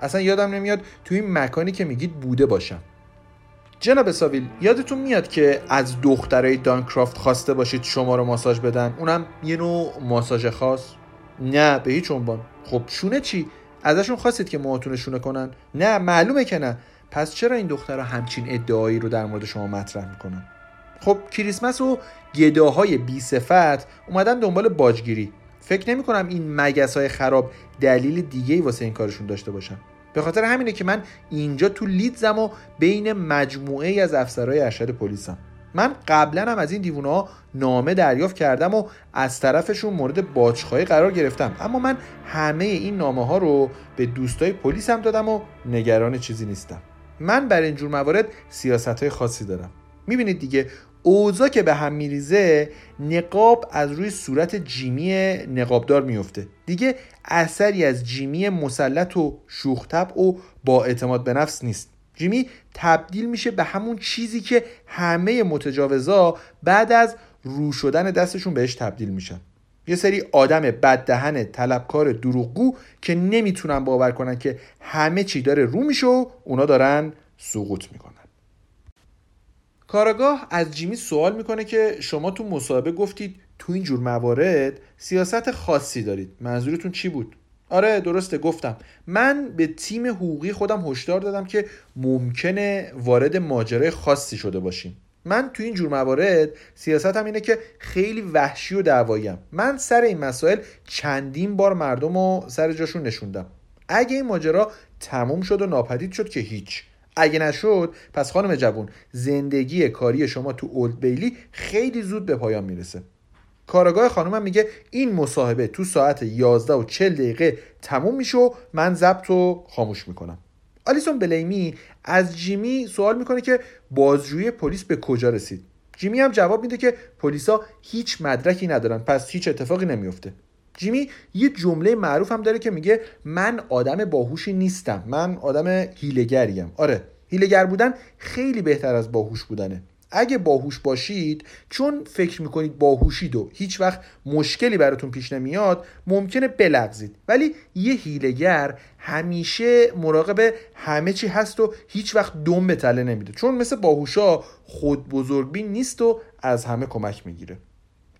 اصلا یادم نمیاد توی این مکانی که میگید بوده باشم. جناب ساویل یادتون میاد که از دخترای دانکرافت خواسته باشید شما رو ماساژ بدن؟ اونم یه نوع ماساژ خاص؟ نه به هیچ عنوان. خب شونه چی؟ ازشون خواستید که موهاتون شونه کنن؟ نه معلومه که نه. پس چرا این دخترها همچین ادعایی رو در مورد شما مطرح می‌کنن؟ خب کریسمس و گداهای بی صفت اومدن دنبال باجگیری. فکر نمی کنم این مگس های خراب دلیل دیگه ای واسه این کارشون داشته باشن. به خاطر همینه که من اینجا تو لیدزم و بین مجموعه ای از افسرهای ارشد پلیسم. من قبلا هم از این دیوونه ها نامه دریافت کردم و از طرفشون مورد باجخواهی قرار گرفتم. اما من همه این نامه ها رو به دوستای پلیس هم دادم و نگران چیزی نیستم. من بر اینجور موارد سیاست های خاصی دارم. می‌بینید دیگه اوضاع که به هم میریزه نقاب از روی صورت جیمی نقابدار میفته دیگه اثری از جیمی مسلط و شوختب و با اعتماد به نفس نیست. جیمی تبدیل میشه به همون چیزی که همه متجاوزا بعد از رو شدن دستشون بهش تبدیل میشن. یه سری آدم بددهن طلبکار دروغگو که نمی‌تونن باور کنن که همه چی داره رو میشه و اونا دارن سقوط می‌کنن. کاراگاه از جیمی سوال می‌کنه که شما تو مصاحبه گفتید تو این جور موارد سیاست خاصی دارید. منظورتون چی بود؟ آره درسته گفتم. من به تیم حقوقی خودم هشدار دادم که ممکنه وارد ماجرای خاصی شده باشیم. من تو این جور موارد سیاستم اینه که خیلی وحشی و دعواییم. من سر این مسائل چندین بار مردم رو سر جاشون نشوندم. اگه این ماجرا تموم شد و ناپدید شد که هیچ. اگه نشد پس خانم جوون زندگی کاری شما تو اولد بیلی خیلی زود به پایان می‌رسه. کارگاه خانومم میگه این مصاحبه تو ساعت 11 و 40 دقیقه تموم میشه و من ضبط رو خاموش می‌کنم. آلیسون بلیمی از جیمی سوال می‌کنه که بازجویی پلیس به کجا رسید؟ جیمی هم جواب میده که پلیسا هیچ مدرکی ندارن پس هیچ اتفاقی نمیفته جیمی یه جمله معروف هم داره که میگه من آدم باهوشی نیستم من آدم هیلگریم آره هیلگر بودن خیلی بهتر از باهوش بودنه. اگه باهوش باشید چون فکر می‌کنید باهوشید و هیچ وقت مشکلی براتون پیش نمیاد ممکنه بلغزید. ولی یه هیلگر همیشه مراقب همه چی هست و هیچ وقت دم به تله نمیده. چون مثل باهوشا خود بزرگبین نیست و از همه کمک می‌گیره.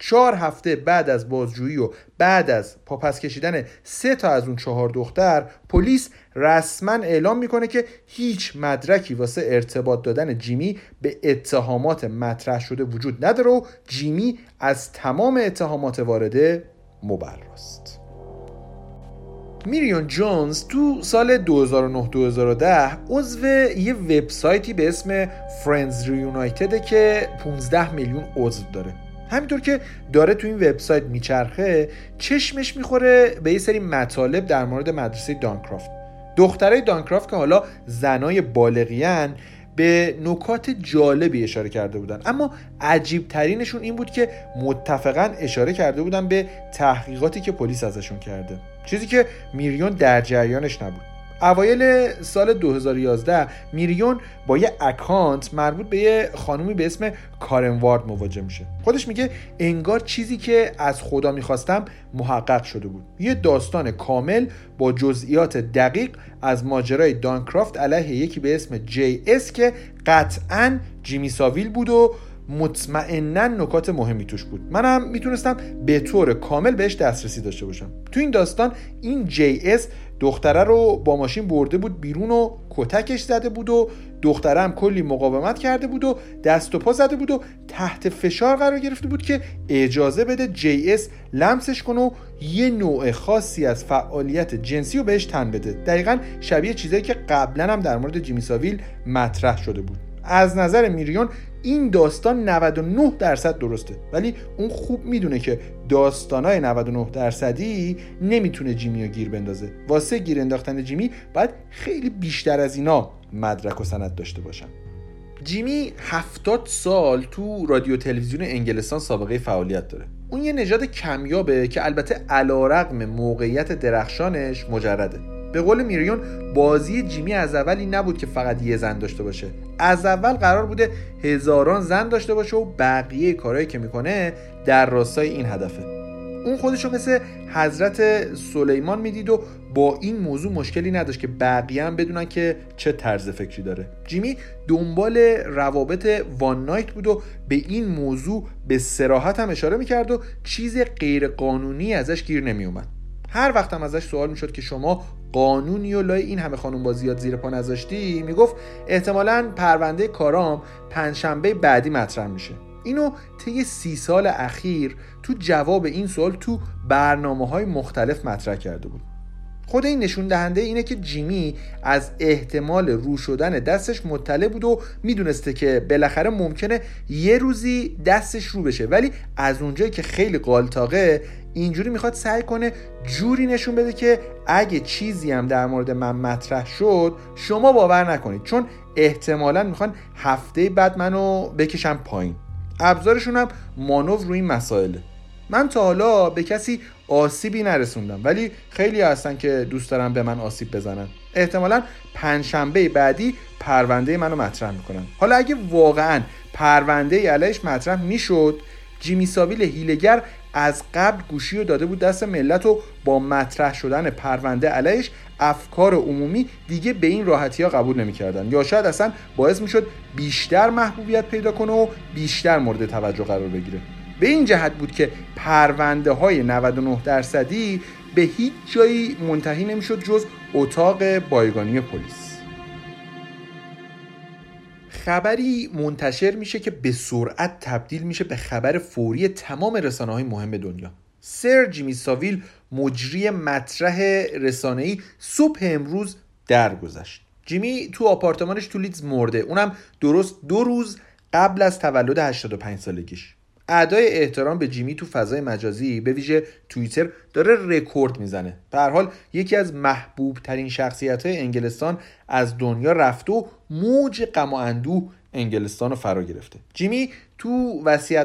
چهار هفته بعد از بازجویی و بعد از پاپس کشیدن سه تا از اون چهار دختر پلیس رسما اعلام می‌کنه که هیچ مدرکی واسه ارتباط دادن جیمی به اتهامات مطرح شده وجود نداره و جیمی از تمام اتهامات وارده مبراست میریون جونز تو سال 2009-2010 عضو یه وبسایتی به اسم فرندز ریونایتده که 15 میلیون عضو داره. همینطور که داره تو این وبسایت میچرخه چشمش می‌خوره به یه سری مطالب در مورد مدرسه دانکرافت. دخترای دانکرافت که حالا زنای بالغیان به نکات جالبی اشاره کرده بودن. اما عجیب ترینشون این بود که متفقا اشاره کرده بودن به تحقیقاتی که پلیس ازشون کرده. چیزی که میریون در جریانش نبود. اوایل سال 2011 میریون با یه اکانت مربوط به یه خانومی به اسم کارن وارد مواجه میشه. خودش میگه انگار چیزی که از خدا می‌خواستم محقق شده بود. یه داستان کامل با جزئیات دقیق از ماجرای دانکرافت علیه یکی به اسم JS که قطعا جیمی ساویل بود و مطمئنا نکات مهمی توش بود. منم می‌تونستم به طور کامل بهش دسترسی داشته باشم. تو این داستان این JS دختره رو با ماشین برده بود بیرون و کتکش زده بود و دختره هم کلی مقاومت کرده بود و دست و پا زده بود و تحت فشار قرار گرفته بود که اجازه بده JS لمسش کنه و یه نوع خاصی از فعالیت جنسی رو بهش تن بده. دقیقا شبیه چیزایی که قبلا هم در مورد جیمی ساویل مطرح شده بود. از نظر میریون این داستان 99 درصد درسته. ولی اون خوب می‌دونه که داستانای 99 درصدی نمی‌تونه جیمی رو گیر بندازه. واسه گیر انداختن جیمی باید خیلی بیشتر از اینا مدرک و سند داشته باشن. جیمی 70 سال تو رادیو تلویزیون انگلستان سابقه فعالیت داره. اون یه نژاد کمیابه که البته علا موقعیت درخشانش مجرده. به قول میریون بازی جیمی از اول این نبود که فقط یه زن داشته باشه. از اول قرار بوده هزاران زن داشته باشه و بقیه کارهایی که می‌کنه در راستای این هدفه. اون خودشو مثل حضرت سلیمان می‌دید و با این موضوع مشکلی نداشت که بقیه هم بدونن که چه طرز فکری داره. جیمی دنبال روابط وان نایت بود و به این موضوع به سراحت هم اشاره می‌کرد و چیز غیر قانونی ازش گیر نمیومد هر وقتم ازش سوال می‌شد که شما قانونی و لای این همه خانم بازیات زیر پا نذاشتی می‌گفت احتمالا پرونده کارام پنجشنبه بعدی مطرح میشه. اینو طی سی سال اخیر تو جواب این سوال تو برنامه های مختلف مطرح کرده بود. خود این نشون دهنده اینه که جیمی از احتمال رو شدن دستش مطلع بود و می‌دونسته که بالاخره ممکنه یه روزی دستش رو بشه. ولی از اونجایی که خیلی قالتاقه اینجوری می‌خواد سعی کنه جوری نشون بده که اگه چیزی هم در مورد من مطرح شد شما باور نکنید. چون احتمالا می‌خوان هفته بعد منو بکشم پایین. ابزارشون هم مانور روی این مسائله. من تا حالا به کسی آسیبی نرسوندم ولی خیلی هستن که دوست دارن به من آسیب بزنن. احتمالا پنجشنبه بعدی پرونده منو مطرح می‌کنن. حالا اگه واقعا پرونده علیش مطرح می‌شد جیمی ساویل هیلگر از قبل گوشی رو داده بود دست ملت و با مطرح شدن پرونده علیش افکار عمومی دیگه به این راحتی ها قبول نمی‌کردن. یا شاید اصلا باعث می‌شد بیشتر محبوبیت پیدا کنه و بیشتر مورد توجه قرار بگیره. به این جهت بود که پرونده های 99 درصدی به هیچ جایی منتهی نمی‌شد جز اتاق بایگانی پلیس. خبری منتشر میشه که به سرعت تبدیل میشه به خبر فوری تمام رسانه های مهم دنیا. سر جیمی ساویل مجری مطرح ای صبح امروز درگذشت. جیمی تو آپارتمانش تو لیدز مرده. اونم درست دو روز قبل از تولد 85 سالگیش. ادای احترام به جیمی تو فضای مجازی به ویژه توییتر داره رکورد می‌زنه. به حال یکی از محبوب ترین شخصیت های انگلستان از دنیا رفته و موج غم و اندوه انگلستان رو فرا گرفته. جیمی تو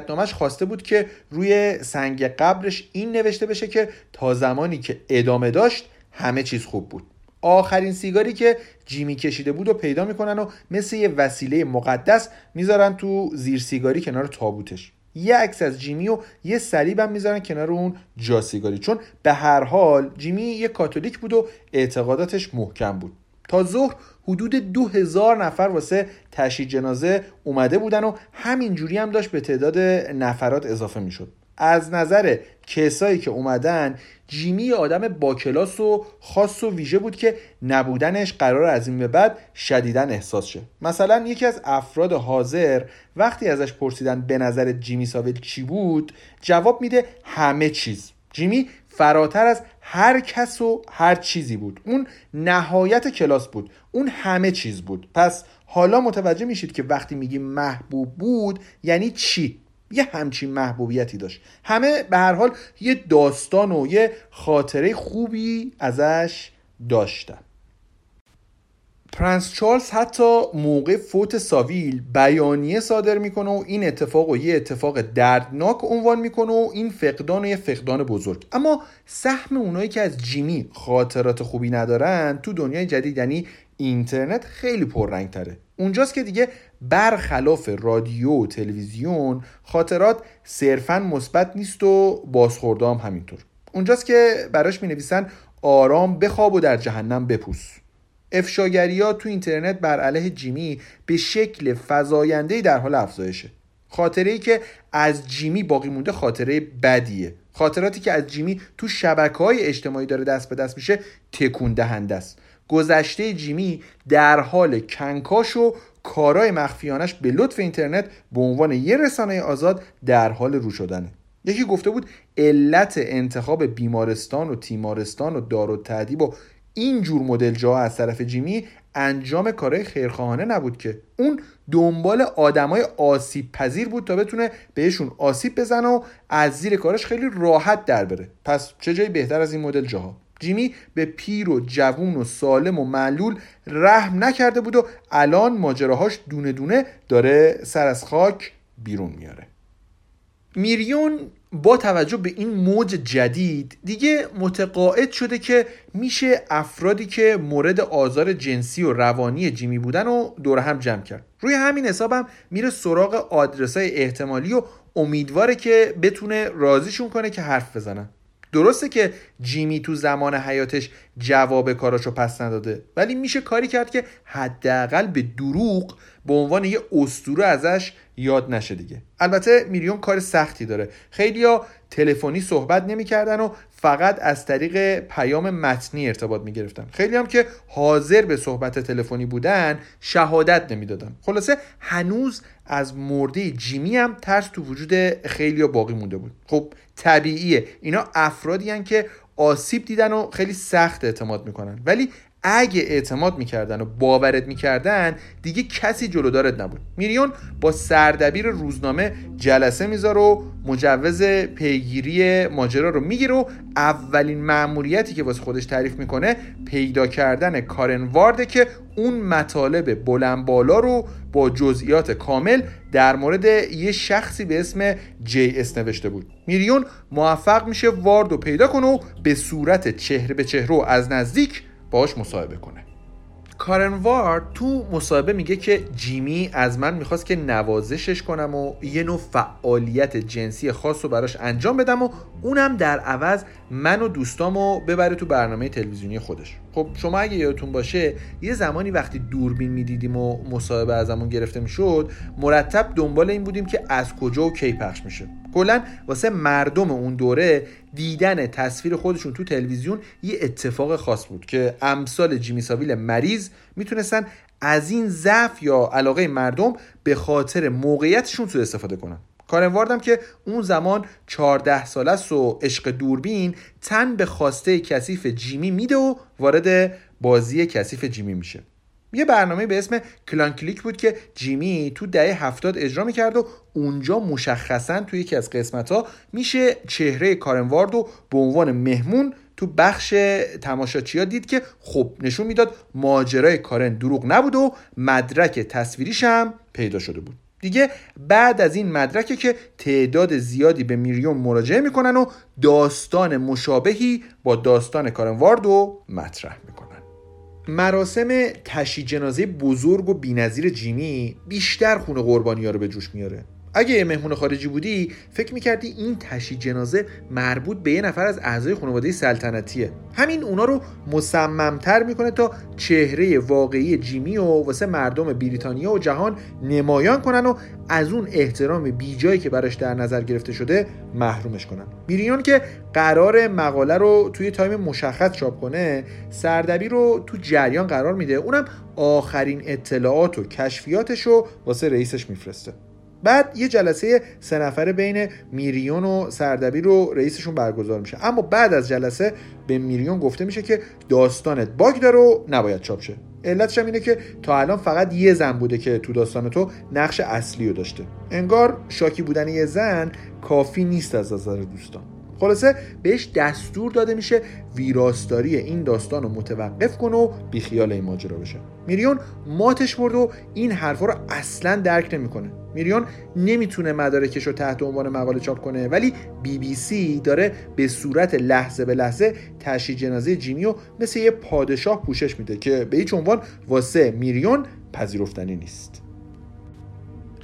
نامش خواسته بود که روی سنگ قبرش این نوشته بشه که تا زمانی که ادامه داشت همه چیز خوب بود. آخرین سیگاری که جیمی کشیده بود و پیدا می‌کنن و مثل یه وسیله مقدس می‌ذارن تو زیر سیگاری کنار تابوتش. یه عکس از جیمی و یه صلیب هم می‌ذارن کنار اون جاسیگاری چون به هر حال جیمی یه کاتولیک بود و اعتقاداتش محکم بود. تا ظهر حدود دو هزار نفر واسه تشییع جنازه اومده بودن و همینجوری هم داشت به تعداد نفرات اضافه می‌شد. از نظر کسایی که اومدن جیمی آدم با کلاس و خاص و ویژه بود که نبودنش قرار از این به بعد شدیدن احساس شه. مثلا یکی از افراد حاضر وقتی ازش پرسیدن به نظر جیمی ساویل چی بود جواب میده همه چیز. جیمی فراتر از هر کس و هر چیزی بود. اون نهایت کلاس بود. اون همه چیز بود. پس حالا متوجه میشید که وقتی میگیم محبوب بود یعنی چی؟ یه همچین محبوبیتی داشت. همه به هر حال یه داستان و یه خاطره خوبی ازش داشتن. پرنس چارلز حتی موقع فوت ساویل بیانیه صادر می‌کنه و این اتفاق و یه اتفاق دردناک عنوان می‌کنه و این فقدان و یه فقدان بزرگ. اما سهم اونایی که از جیمی خاطرات خوبی ندارن تو دنیای جدید یعنی اینترنت خیلی پررنگ تره اونجاست که دیگه برخلاف رادیو و تلویزیون خاطرات صرفا مثبت نیست و بازخوردام همینطور. اونجاست که براش می نویسن آرام بخواب و در جهنم بپوس. افشاگری ها تو اینترنت بر علیه جیمی به شکل فزاینده در حال افزایشه. خاطره ای که از جیمی باقی مونده خاطره بدیه. خاطراتی که از جیمی تو شبکه های اجتماعی داره دست به دست میشه تکون دهنده است. گذشته جیمی در حال کنکاش و کارای مخفیانش به لطف اینترنت به عنوان یه رسانه آزاد در حال رو شدنه. یکی گفته بود علت انتخاب بیمارستان و تیمارستان و دار و تعدیب و این جور مدل جا از طرف جیمی انجام کارهای خیرخواهانه نبود که. اون دنبال آدمای آسیب پذیر بود تا بتونه بهشون آسیب بزنه و از زیر کارش خیلی راحت در بره. پس چه جایی بهتر از این مدل جاها؟ جیمی به پیر و جوون و سالم و معلول رحم نکرده بود و الان ماجراهاش دونه دونه داره سر از خاک بیرون میاره. میریون با توجه به این موج جدید دیگه متقاعد شده که میشه افرادی که مورد آزار جنسی و روانی جیمی بودن و دور هم جمع کرد. روی همین حسابم میره سراغ آدرسای احتمالی و امیدواره که بتونه راضیشون کنه که حرف بزنن. درسته که جیمی تو زمان حیاتش جواب کاراشو پس نداده ولی میشه کاری کرد که حداقل به دروغ به عنوان یه استوره ازش یاد نشه دیگه. البته میلیون کار سختی داره. خیلیا تلفنی صحبت نمی‌کردن و فقط از طریق پیام متنی ارتباط می‌گرفتن. خیلی هم که حاضر به صحبت تلفنی بودن شهادت نمی‌دادن. خلاصه هنوز از مرده جیمی هم ترس تو وجود خیلی باقی مونده بود. خب طبیعیه. اینا افرادی هن که آسیب دیدن و خیلی سخت اعتماد می‌کنن. ولی اگه اعتماد می‌کردن و باورت می‌کردن دیگه کسی جلودارت نبود. میریون با سردبیر روزنامه جلسه می‌ذاره و مجوز پیگیری ماجرا رو می‌گیره و اولین مأموریتی که واسه خودش تعریف می‌کنه پیدا کردن کارن وارده که اون مطالب بلند بالا رو با جزئیات کامل در مورد یه شخصی به اسم جی اس نوشته بود. میریون موفق میشه وارد رو پیدا کنه و به صورت چهره به چهره و از نزدیک باش مصاحبه کنه. کارن وارد تو مصاحبه میگه که جیمی از من می‌خواست که نوازشش کنم و یه نوع فعالیت جنسی خاص رو براش انجام بدم و اونم در عوض من و دوستامو ببره تو برنامه تلویزیونی خودش. خب شما اگه یادتون باشه یه زمانی وقتی دوربین می‌دیدیم و مصاحبه ازمون گرفته می‌شد مرتب دنبال این بودیم که از کجا و کی پخش میشه. کلا واسه مردم اون دوره دیدن تصویر خودشون تو تلویزیون یه اتفاق خاص بود که امثال جیمی ساویل مریض می‌تونستن از این ضعف یا علاقه مردم به خاطر موقعیتشون سوء استفاده کنن. کارن واردم که اون زمان 14 ساله است و عشق دوربین تن به خواسته کثیف جیمی میده و وارد بازی کثیف جیمی میشه. یه برنامه به اسم کلانکلیک بود که جیمی تو دهه هفتاد اجرا می‌کرد و اونجا مشخصا تو یکی از قسمت ها میشه چهره کارنوارد و به عنوان مهمون تو بخش تماشاچی ها دید که خب نشون می‌داد ماجرای کارن دروغ نبود و مدرک تصویریش هم پیدا شده بود. دیگه بعد از این مدرکه که تعداد زیادی به میلیون مراجعه می‌کنن و داستان مشابهی با داستان کارنوارد رو مطرح می‌کنن. مراسم تشی جنازه بزرگ و بینظیر جیمی بیشتر خون قربانی ها رو به جوش میاره. اگه مهمون خارجی بودی فکر می‌کردی این تشی جنازه مربوط به یه نفر از اعضای خانواده سلطنتیه. همین اونا رو مصممتر می‌کنه تا چهره واقعی جیمی و واسه مردم بریتانیا و جهان نمایان کنن و از اون احترام بیجایی که براش در نظر گرفته شده محرومش کنن. بیریون که قرار مقاله رو توی تایم مشخص چاپ کنه سردبی رو تو جریان قرار میده. اونم آخرین اطلاعات و کشفیاتش رو واسه رئیسش میفرسته. بعد یه جلسه سه نفره بین میریون و سردبیر رو رئیسشون برگزار میشه. اما بعد از جلسه به میریون گفته میشه که داستانت باگ داره و نباید چاپ شه. علتش هم اینه که تا الان فقط یه زن بوده که تو داستان تو نقش اصلی رو داشته. انگار شاکی بودن یه زن کافی نیست از نظر دوستان. خلاصه بهش دستور داده میشه ویراستاری این داستان رو متوقف کنه و بیخیال این ماجرا بشه. میریون ماتش برد و این حرفا رو اصلا درک نمی‌کنه. میریون نمی‌تونه مدارکش رو تحت عنوان مقاله چاپ کنه ولی بی بی سی داره به صورت لحظه به لحظه تشییع جنازه جیمی و مثل یه پادشاه پوشش میده که به هیچ عنوان واسه میریون پذیرفتنی نیست.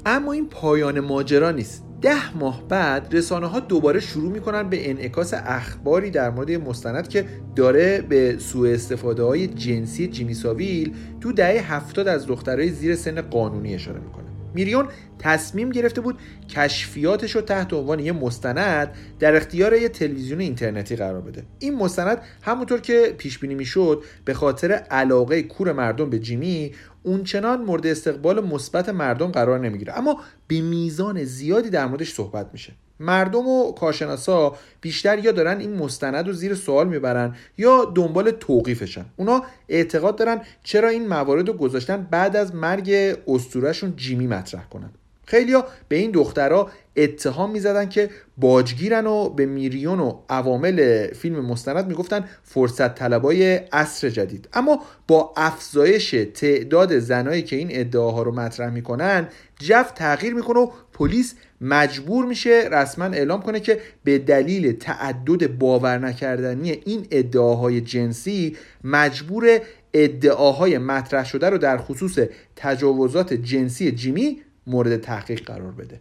اما این پایان ماجرا نیست. ده ماه بعد رسانه ها دوباره شروع می‌کنن به انعکاس اخباری در مورد مستند که داره به سوء استفاده های جنسی جیمی ساویل تو دهه هفتاد از دخترای زیر سن قانونی اشاره می‌کنه. میریون تصمیم گرفته بود کشفیاتش رو تحت عنوان یه مستند در اختیار یه تلویزیون اینترنتی قرار بده. این مستند همونطور که پیش بینی می‌شد به خاطر علاقه کور مردم به جیمی اونچنان مورد استقبال مثبت مردم قرار نمی‌گیره. اما به میزان زیادی در موردش صحبت میشه. مردم و کارشناسا بیشتر یا دارن این مستند رو زیر سوال می‌برن یا دنبال توقیفشن. اونا اعتقاد دارن چرا این موارد رو گذاشتن بعد از مرگ استورهشون جیمی مطرح کنن. خیلیا به این دخترها اتهام می‌زدن که باجگیرن و به میریون و عوامل فیلم مستند می‌گفتن فرصت طلبای عصر جدید. اما با افزایش تعداد زنایی که این ادعاها رو مطرح می‌کنن جف تغییر می‌کنه و پلیس مجبور میشه رسما اعلام کنه که به دلیل تعدد باور نکردنی این ادعاهای جنسی مجبور ادعاهای مطرح شده رو در خصوص تجاوزات جنسی جیمی مورد تحقیق قرار بده.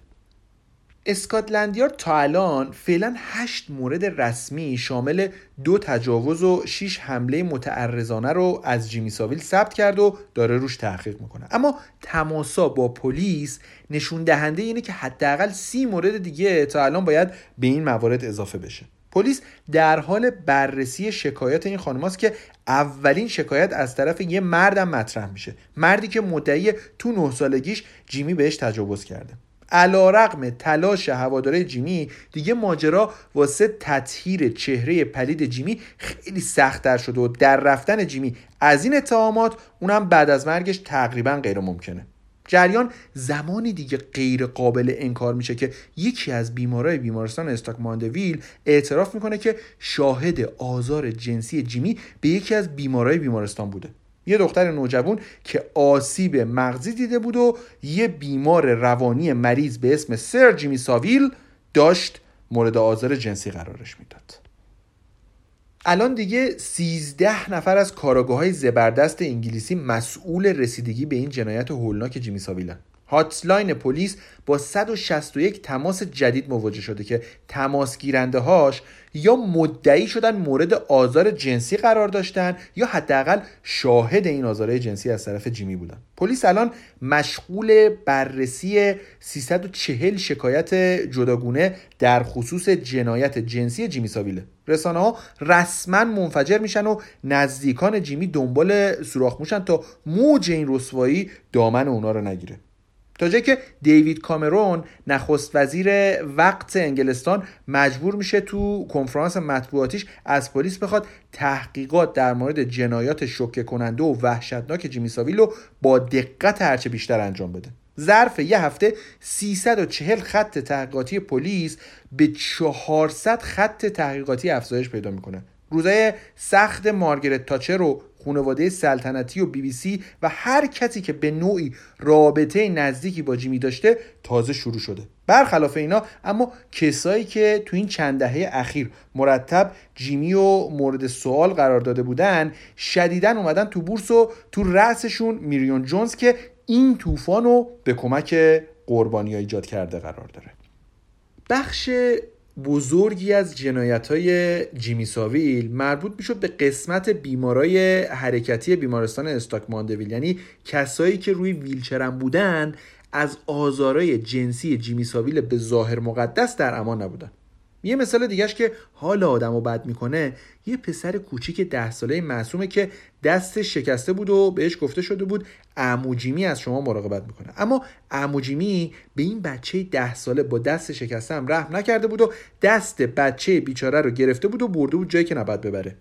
اسکاتلند تا الان فعلا هشت مورد رسمی شامل دو تجاوز و 6 حمله متعرضانه رو از جیمی ساویل ثبت کرد و داره روش تحقیق می‌کنه. اما تماسا با پلیس نشون دهنده اینه که حداقل سی مورد دیگه تا الان باید به این موارد اضافه بشه. پلیس در حال بررسی شکایت این خانماست که اولین شکایت از طرف یه مردم مطرح میشه. مردی که مدعی تو نه سالگیش جیمی بهش تجاوز کرده. علا رقم تلاش هواداره جیمی دیگه ماجرا واسه تطهیر چهره پلید جیمی خیلی سختتر شده و در رفتن جیمی از این اتهامات اونم بعد از مرگش تقریبا غیر ممکنه جریان زمانی دیگه غیر قابل انکار میشه که یکی از بیمارای بیمارستان استاک ماندویل اعتراف می‌کنه که شاهد آزار جنسی جیمی به یکی از بیمارای بیمارستان بوده. یه دختر نوجوان که آسیب مغزی دیده بود و یه بیمار روانی مریض به اسم سر جیمی ساویل داشت مورد آزار جنسی قرارش می‌داد. الان دیگه 13 نفر از کاراگاه های زبردست انگلیسی مسئول رسیدگی به این جنایت هولناک جیمی ساویلن هاتلاین پلیس با 161 تماس جدید مواجه شده که تماس گیرنده هاش یا مدعی شدن مورد آزار جنسی قرار داشتن یا حداقل شاهد این آزارهای جنسی از طرف جیمی بودن. پلیس الان مشغول بررسی 340 شکایت جداگونه در خصوص جنایت جنسی جیمی ساویله. رسانه ها رسما منفجر میشن و نزدیکان جیمی دنبال سوراخ موشن تا موج این رسوایی دامن اونا رو نگیره. تا جایی که دیوید کامرون نخست وزیر وقت انگلستان مجبور میشه تو کنفرانس مطبوعاتیش از پلیس بخواد تحقیقات در مورد جنایات شوکه کننده و وحشتناک جیمی ساویل رو با دقت هرچه بیشتر انجام بده. ظرف یه هفته 340 خط تحقیقاتی پلیس به 400 خط تحقیقاتی افزایش پیدا می‌کنه. روزای سخت مارگرت تاچر و خانواده سلطنتی و بی بی سی و هر کسی که به نوعی رابطه نزدیکی با جیمی داشته تازه شروع شده. برخلاف اینا اما کسایی که تو این چند دهه اخیر مرتب جیمی و مورد سوال قرار داده بودن شدیدا اومدن تو بورس و تو رأسشون میریون جونز که این طوفان رو به کمک قربانی ایجاد کرده قرار داره. بخش بزرگی از جنایت های جیمی ساویل مربوط می‌شد به قسمت بیمارای حرکتی بیمارستان استاک ماندویل یعنی کسایی که روی ویلچرم بودن از آزارای جنسی جیمی ساویل به ظاهر مقدس در امان نبودن. یه مثال دیگهش که حال آدم رو بد می‌کنه یه پسر کوچیک ده ساله معصومه که دست شکسته بود و بهش گفته شده بود اموجیمی از شما مراقبت می‌کنه. اما اموجیمی به این بچه ده ساله با دست شکسته هم رحم نکرده بود و دست بچه بیچاره رو گرفته بود و برده بود جایی که نباید ببره.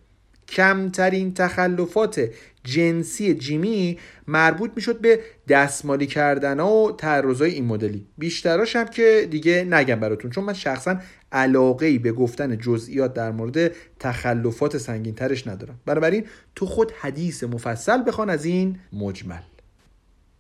کمترین تخلفات جنسی جیمی مربوط می‌شد به دستمالی کردن و تعرضای این مدلی. بیشتراش هم که دیگه نگم براتون چون من شخصا علاقه ای به گفتن جزئیات در مورد تخلفات سنگین ترش ندارم. بنابراین تو خود حدیث مفصل بخوان از این مجمل.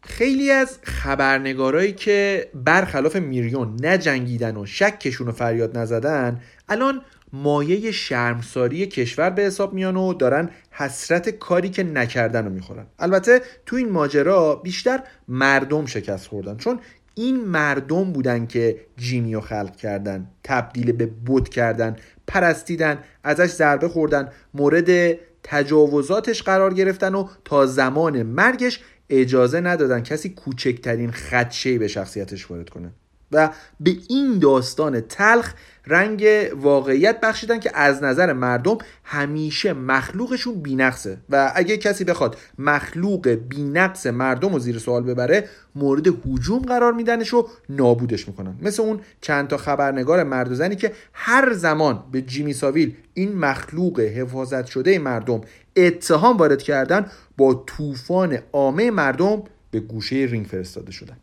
خیلی از خبرنگارایی که برخلاف میریون نجنگیدن و شکشون رو فریاد نزدن الان مایه شرمساری کشور به حساب میان و دارن حسرت کاری که نکردن رو می‌خورن. البته تو این ماجرا بیشتر مردم شکست خوردن چون این مردم بودن که جیمی رو خلق کردن تبدیل به بود کردن پرستیدن ازش ضربه خوردن مورد تجاوزاتش قرار گرفتن و تا زمان مرگش اجازه ندادن کسی کوچکترین خدشه به شخصیتش وارد کنه. و به این داستان تلخ رنگ واقعیت بخشیدن که از نظر مردم همیشه مخلوقشون بینقصه. و اگه کسی بخواد مخلوق بینقص مردم رو زیر سوال ببره مورد حجوم قرار میدنش و نابودش می‌کنن. مثل اون چند تا خبرنگار مرد و زنی که هر زمان به جیمی ساویل این مخلوق حفاظت شده مردم اتهام وارد کردن با طوفان عامه مردم به گوشه رینگ فرستاده شدن.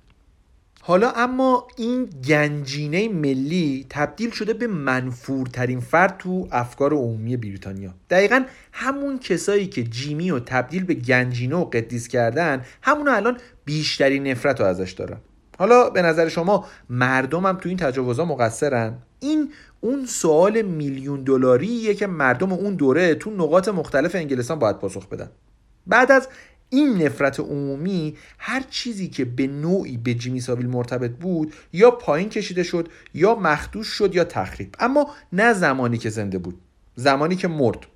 حالا اما این گنجینه ملی تبدیل شده به منفورترین فرد تو افکار عمومی بریتانیا. دقیقا همون کسایی که جیمی رو تبدیل به گنجینه و قدیس کردن همونو الان بیشترین نفرت رو ازش دارن. حالا به نظر شما مردم هم تو این تجاوزها مقصرن؟ این اون سوال میلیون دلاریه که مردم اون دوره تو نقاط مختلف انگلستان باید پاسخ بدن. بعد از این نفرت عمومی هر چیزی که به نوعی به جیمی ساویل مرتبط بود یا پایین کشیده شد یا مخدوش شد یا تخریب. اما نه زمانی که زنده بود زمانی که مرد.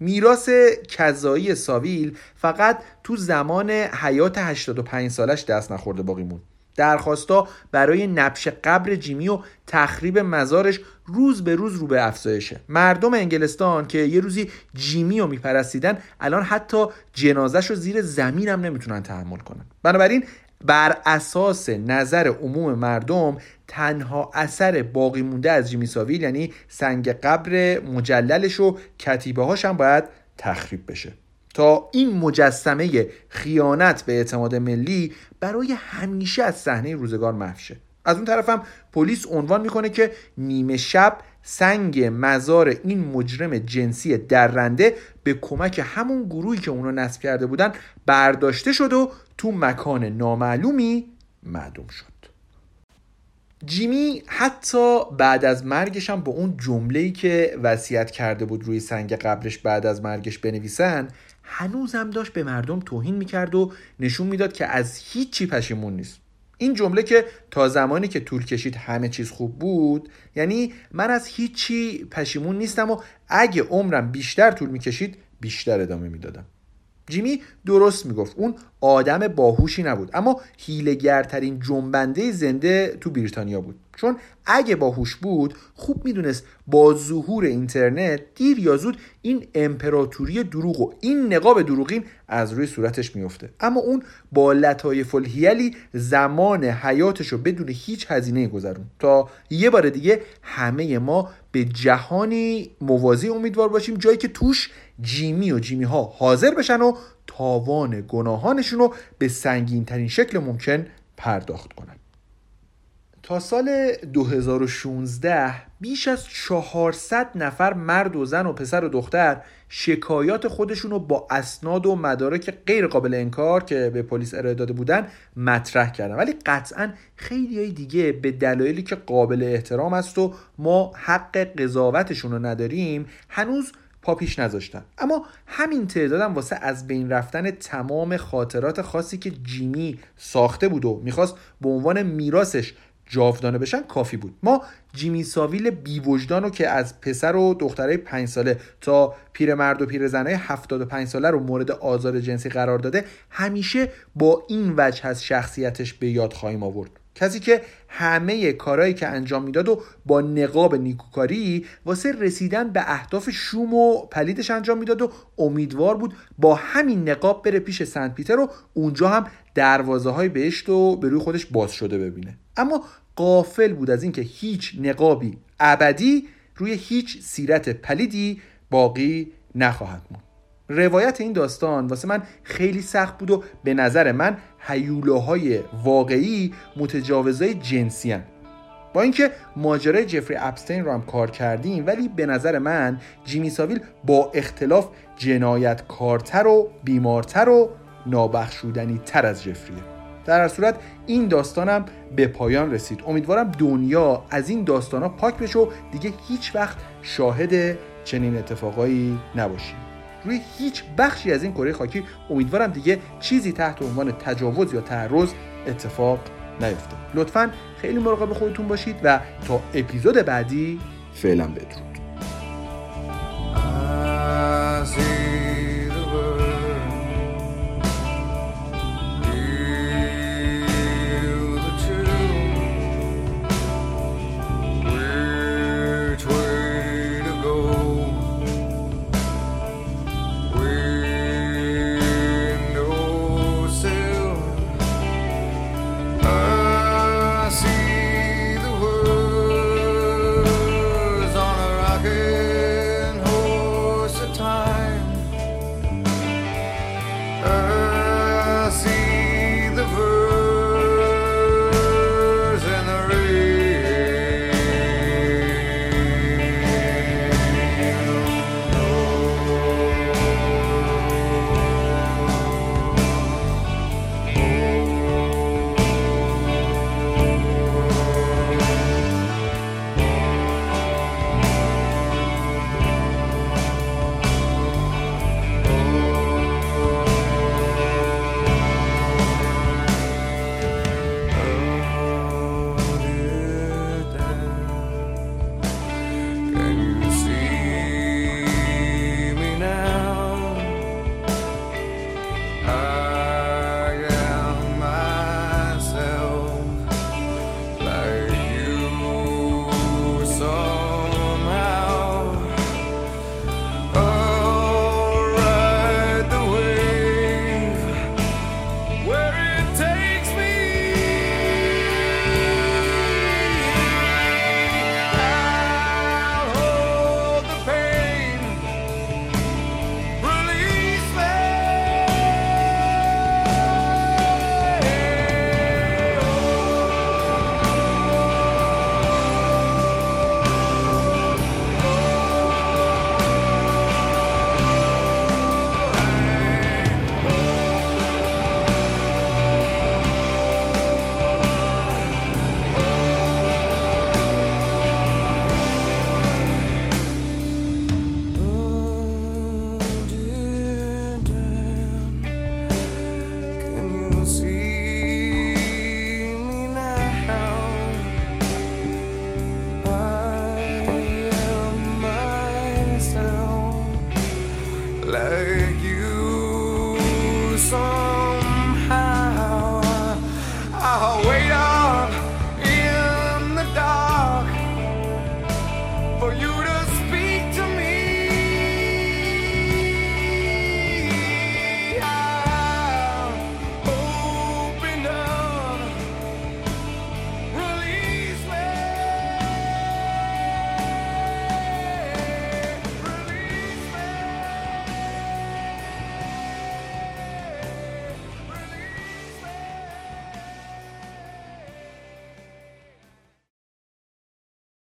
میراث کذایی ساویل فقط تو زمان حیات 85 سالش دست نخورده باقی موند. درخواستا برای نبش قبر جیمی و تخریب مزارش روز به روز رو به افزایشه. مردم انگلستان که یه روزی جیمی رو میپرستیدن الان حتی جنازش رو زیر زمین هم نمی‌تونن تحمل کنن. بنابراین بر اساس نظر عموم مردم تنها اثر باقی مونده از جیمی ساویل یعنی سنگ قبر مجللش و کتیبه هاش هم باید تخریب بشه. تا این مجسمه خیانت به اعتماد ملی برای همیشه از صحنه روزگار محو از اون طرفم پلیس عنوان می‌کنه که نیمه شب سنگ مزار این مجرم جنسی درنده به کمک همون گروهی که اونو نصب کرده بودن برداشته شد و تو مکان نامعلومی معدوم شد. جیمی حتی بعد از مرگش هم با اون جمله‌ای که وصیت کرده بود روی سنگ قبرش بعد از مرگش بنویسن هنوزم داشت به مردم توهین می‌کرد و نشون می‌داد که از هیچی پشیمون نیست. این جمله که تا زمانی که طول کشید همه چیز خوب بود یعنی من از هیچی پشیمون نیستم و اگه عمرم بیشتر طول می‌کشید بیشتر ادامه می‌دادم. جیمی درست می‌گفت اون آدم باهوشی نبود اما هیلگرترین جنبنده زنده تو بریتانیا بود. چون اگه باهوش بود خوب می‌دونست با ظهور اینترنت دیر یا زود این امپراتوری دروغ و این نقاب دروغین از روی صورتش میفته اما اون با لطایف الهیلی زمان حیاتش رو بدون هیچ هزینه گذرون تا یه بار دیگه همه ما به جهانی موازی امیدوار باشیم جایی که توش جیمی و جیمی ها حاضر بشن و تاوان گناهانشون رو به سنگین ترین شکل ممکن پرداخت کنن. سال 2016 بیش از 400 نفر مرد و زن و پسر و دختر شکایات خودشون رو با اسناد و مدارک غیر قابل انکار که به پلیس ارائه داده بودن مطرح کردن. ولی قطعا خیلی های دیگه به دلایلی که قابل احترام است و ما حق قضاوتشون رو نداریم هنوز پاپیش نذاشتن. اما همین تعدادم واسه از بین رفتن تمام خاطرات خاصی که جیمی ساخته بود و می‌خواست به عنوان میراسش جاودانه بشن کافی بود. ما جیمی ساویل بیوجدان رو که از پسر و دختره پنج ساله تا پیرمرد و پیرزنه 75 ساله رو مورد آزار جنسی قرار داده همیشه با این وجه از شخصیتش به یاد خواهیم آورد. کسی که همه کارهایی که انجام می‌داد و با نقاب نیکوکاری واسه رسیدن به اهداف شوم و پلیدش انجام می‌داد و امیدوار بود با همین نقاب بره پیش سنت پیتر و اونجا هم دروازه های بهشت و به روی خودش باز شده ببینه. اما قافل بود از اینکه هیچ نقابی ابدی روی هیچ سیرت پلیدی باقی نخواهد موند روایت این داستان واسه من خیلی سخت بود و به نظر من حیولاهای واقعی متجاوزای جنسی هن. با اینکه ماجرای جفری اپستین رو هم کار کردیم ولی به نظر من جیمی ساویل با اختلاف جنایت کارتر و بیمارتر و نابخشودنی تر از جفریه در هر صورت این داستانم به پایان رسید. امیدوارم دنیا از این داستان ها پاک بشه و دیگه هیچ وقت شاهد چنین اتفاقایی نباشیم. روی هیچ بخشی از این کره خاکی امیدوارم دیگه چیزی تحت عنوان تجاوز یا تعرض اتفاق نیفته. لطفا خیلی مراقب خودتون باشید و تا اپیزود بعدی فعلا بدرود.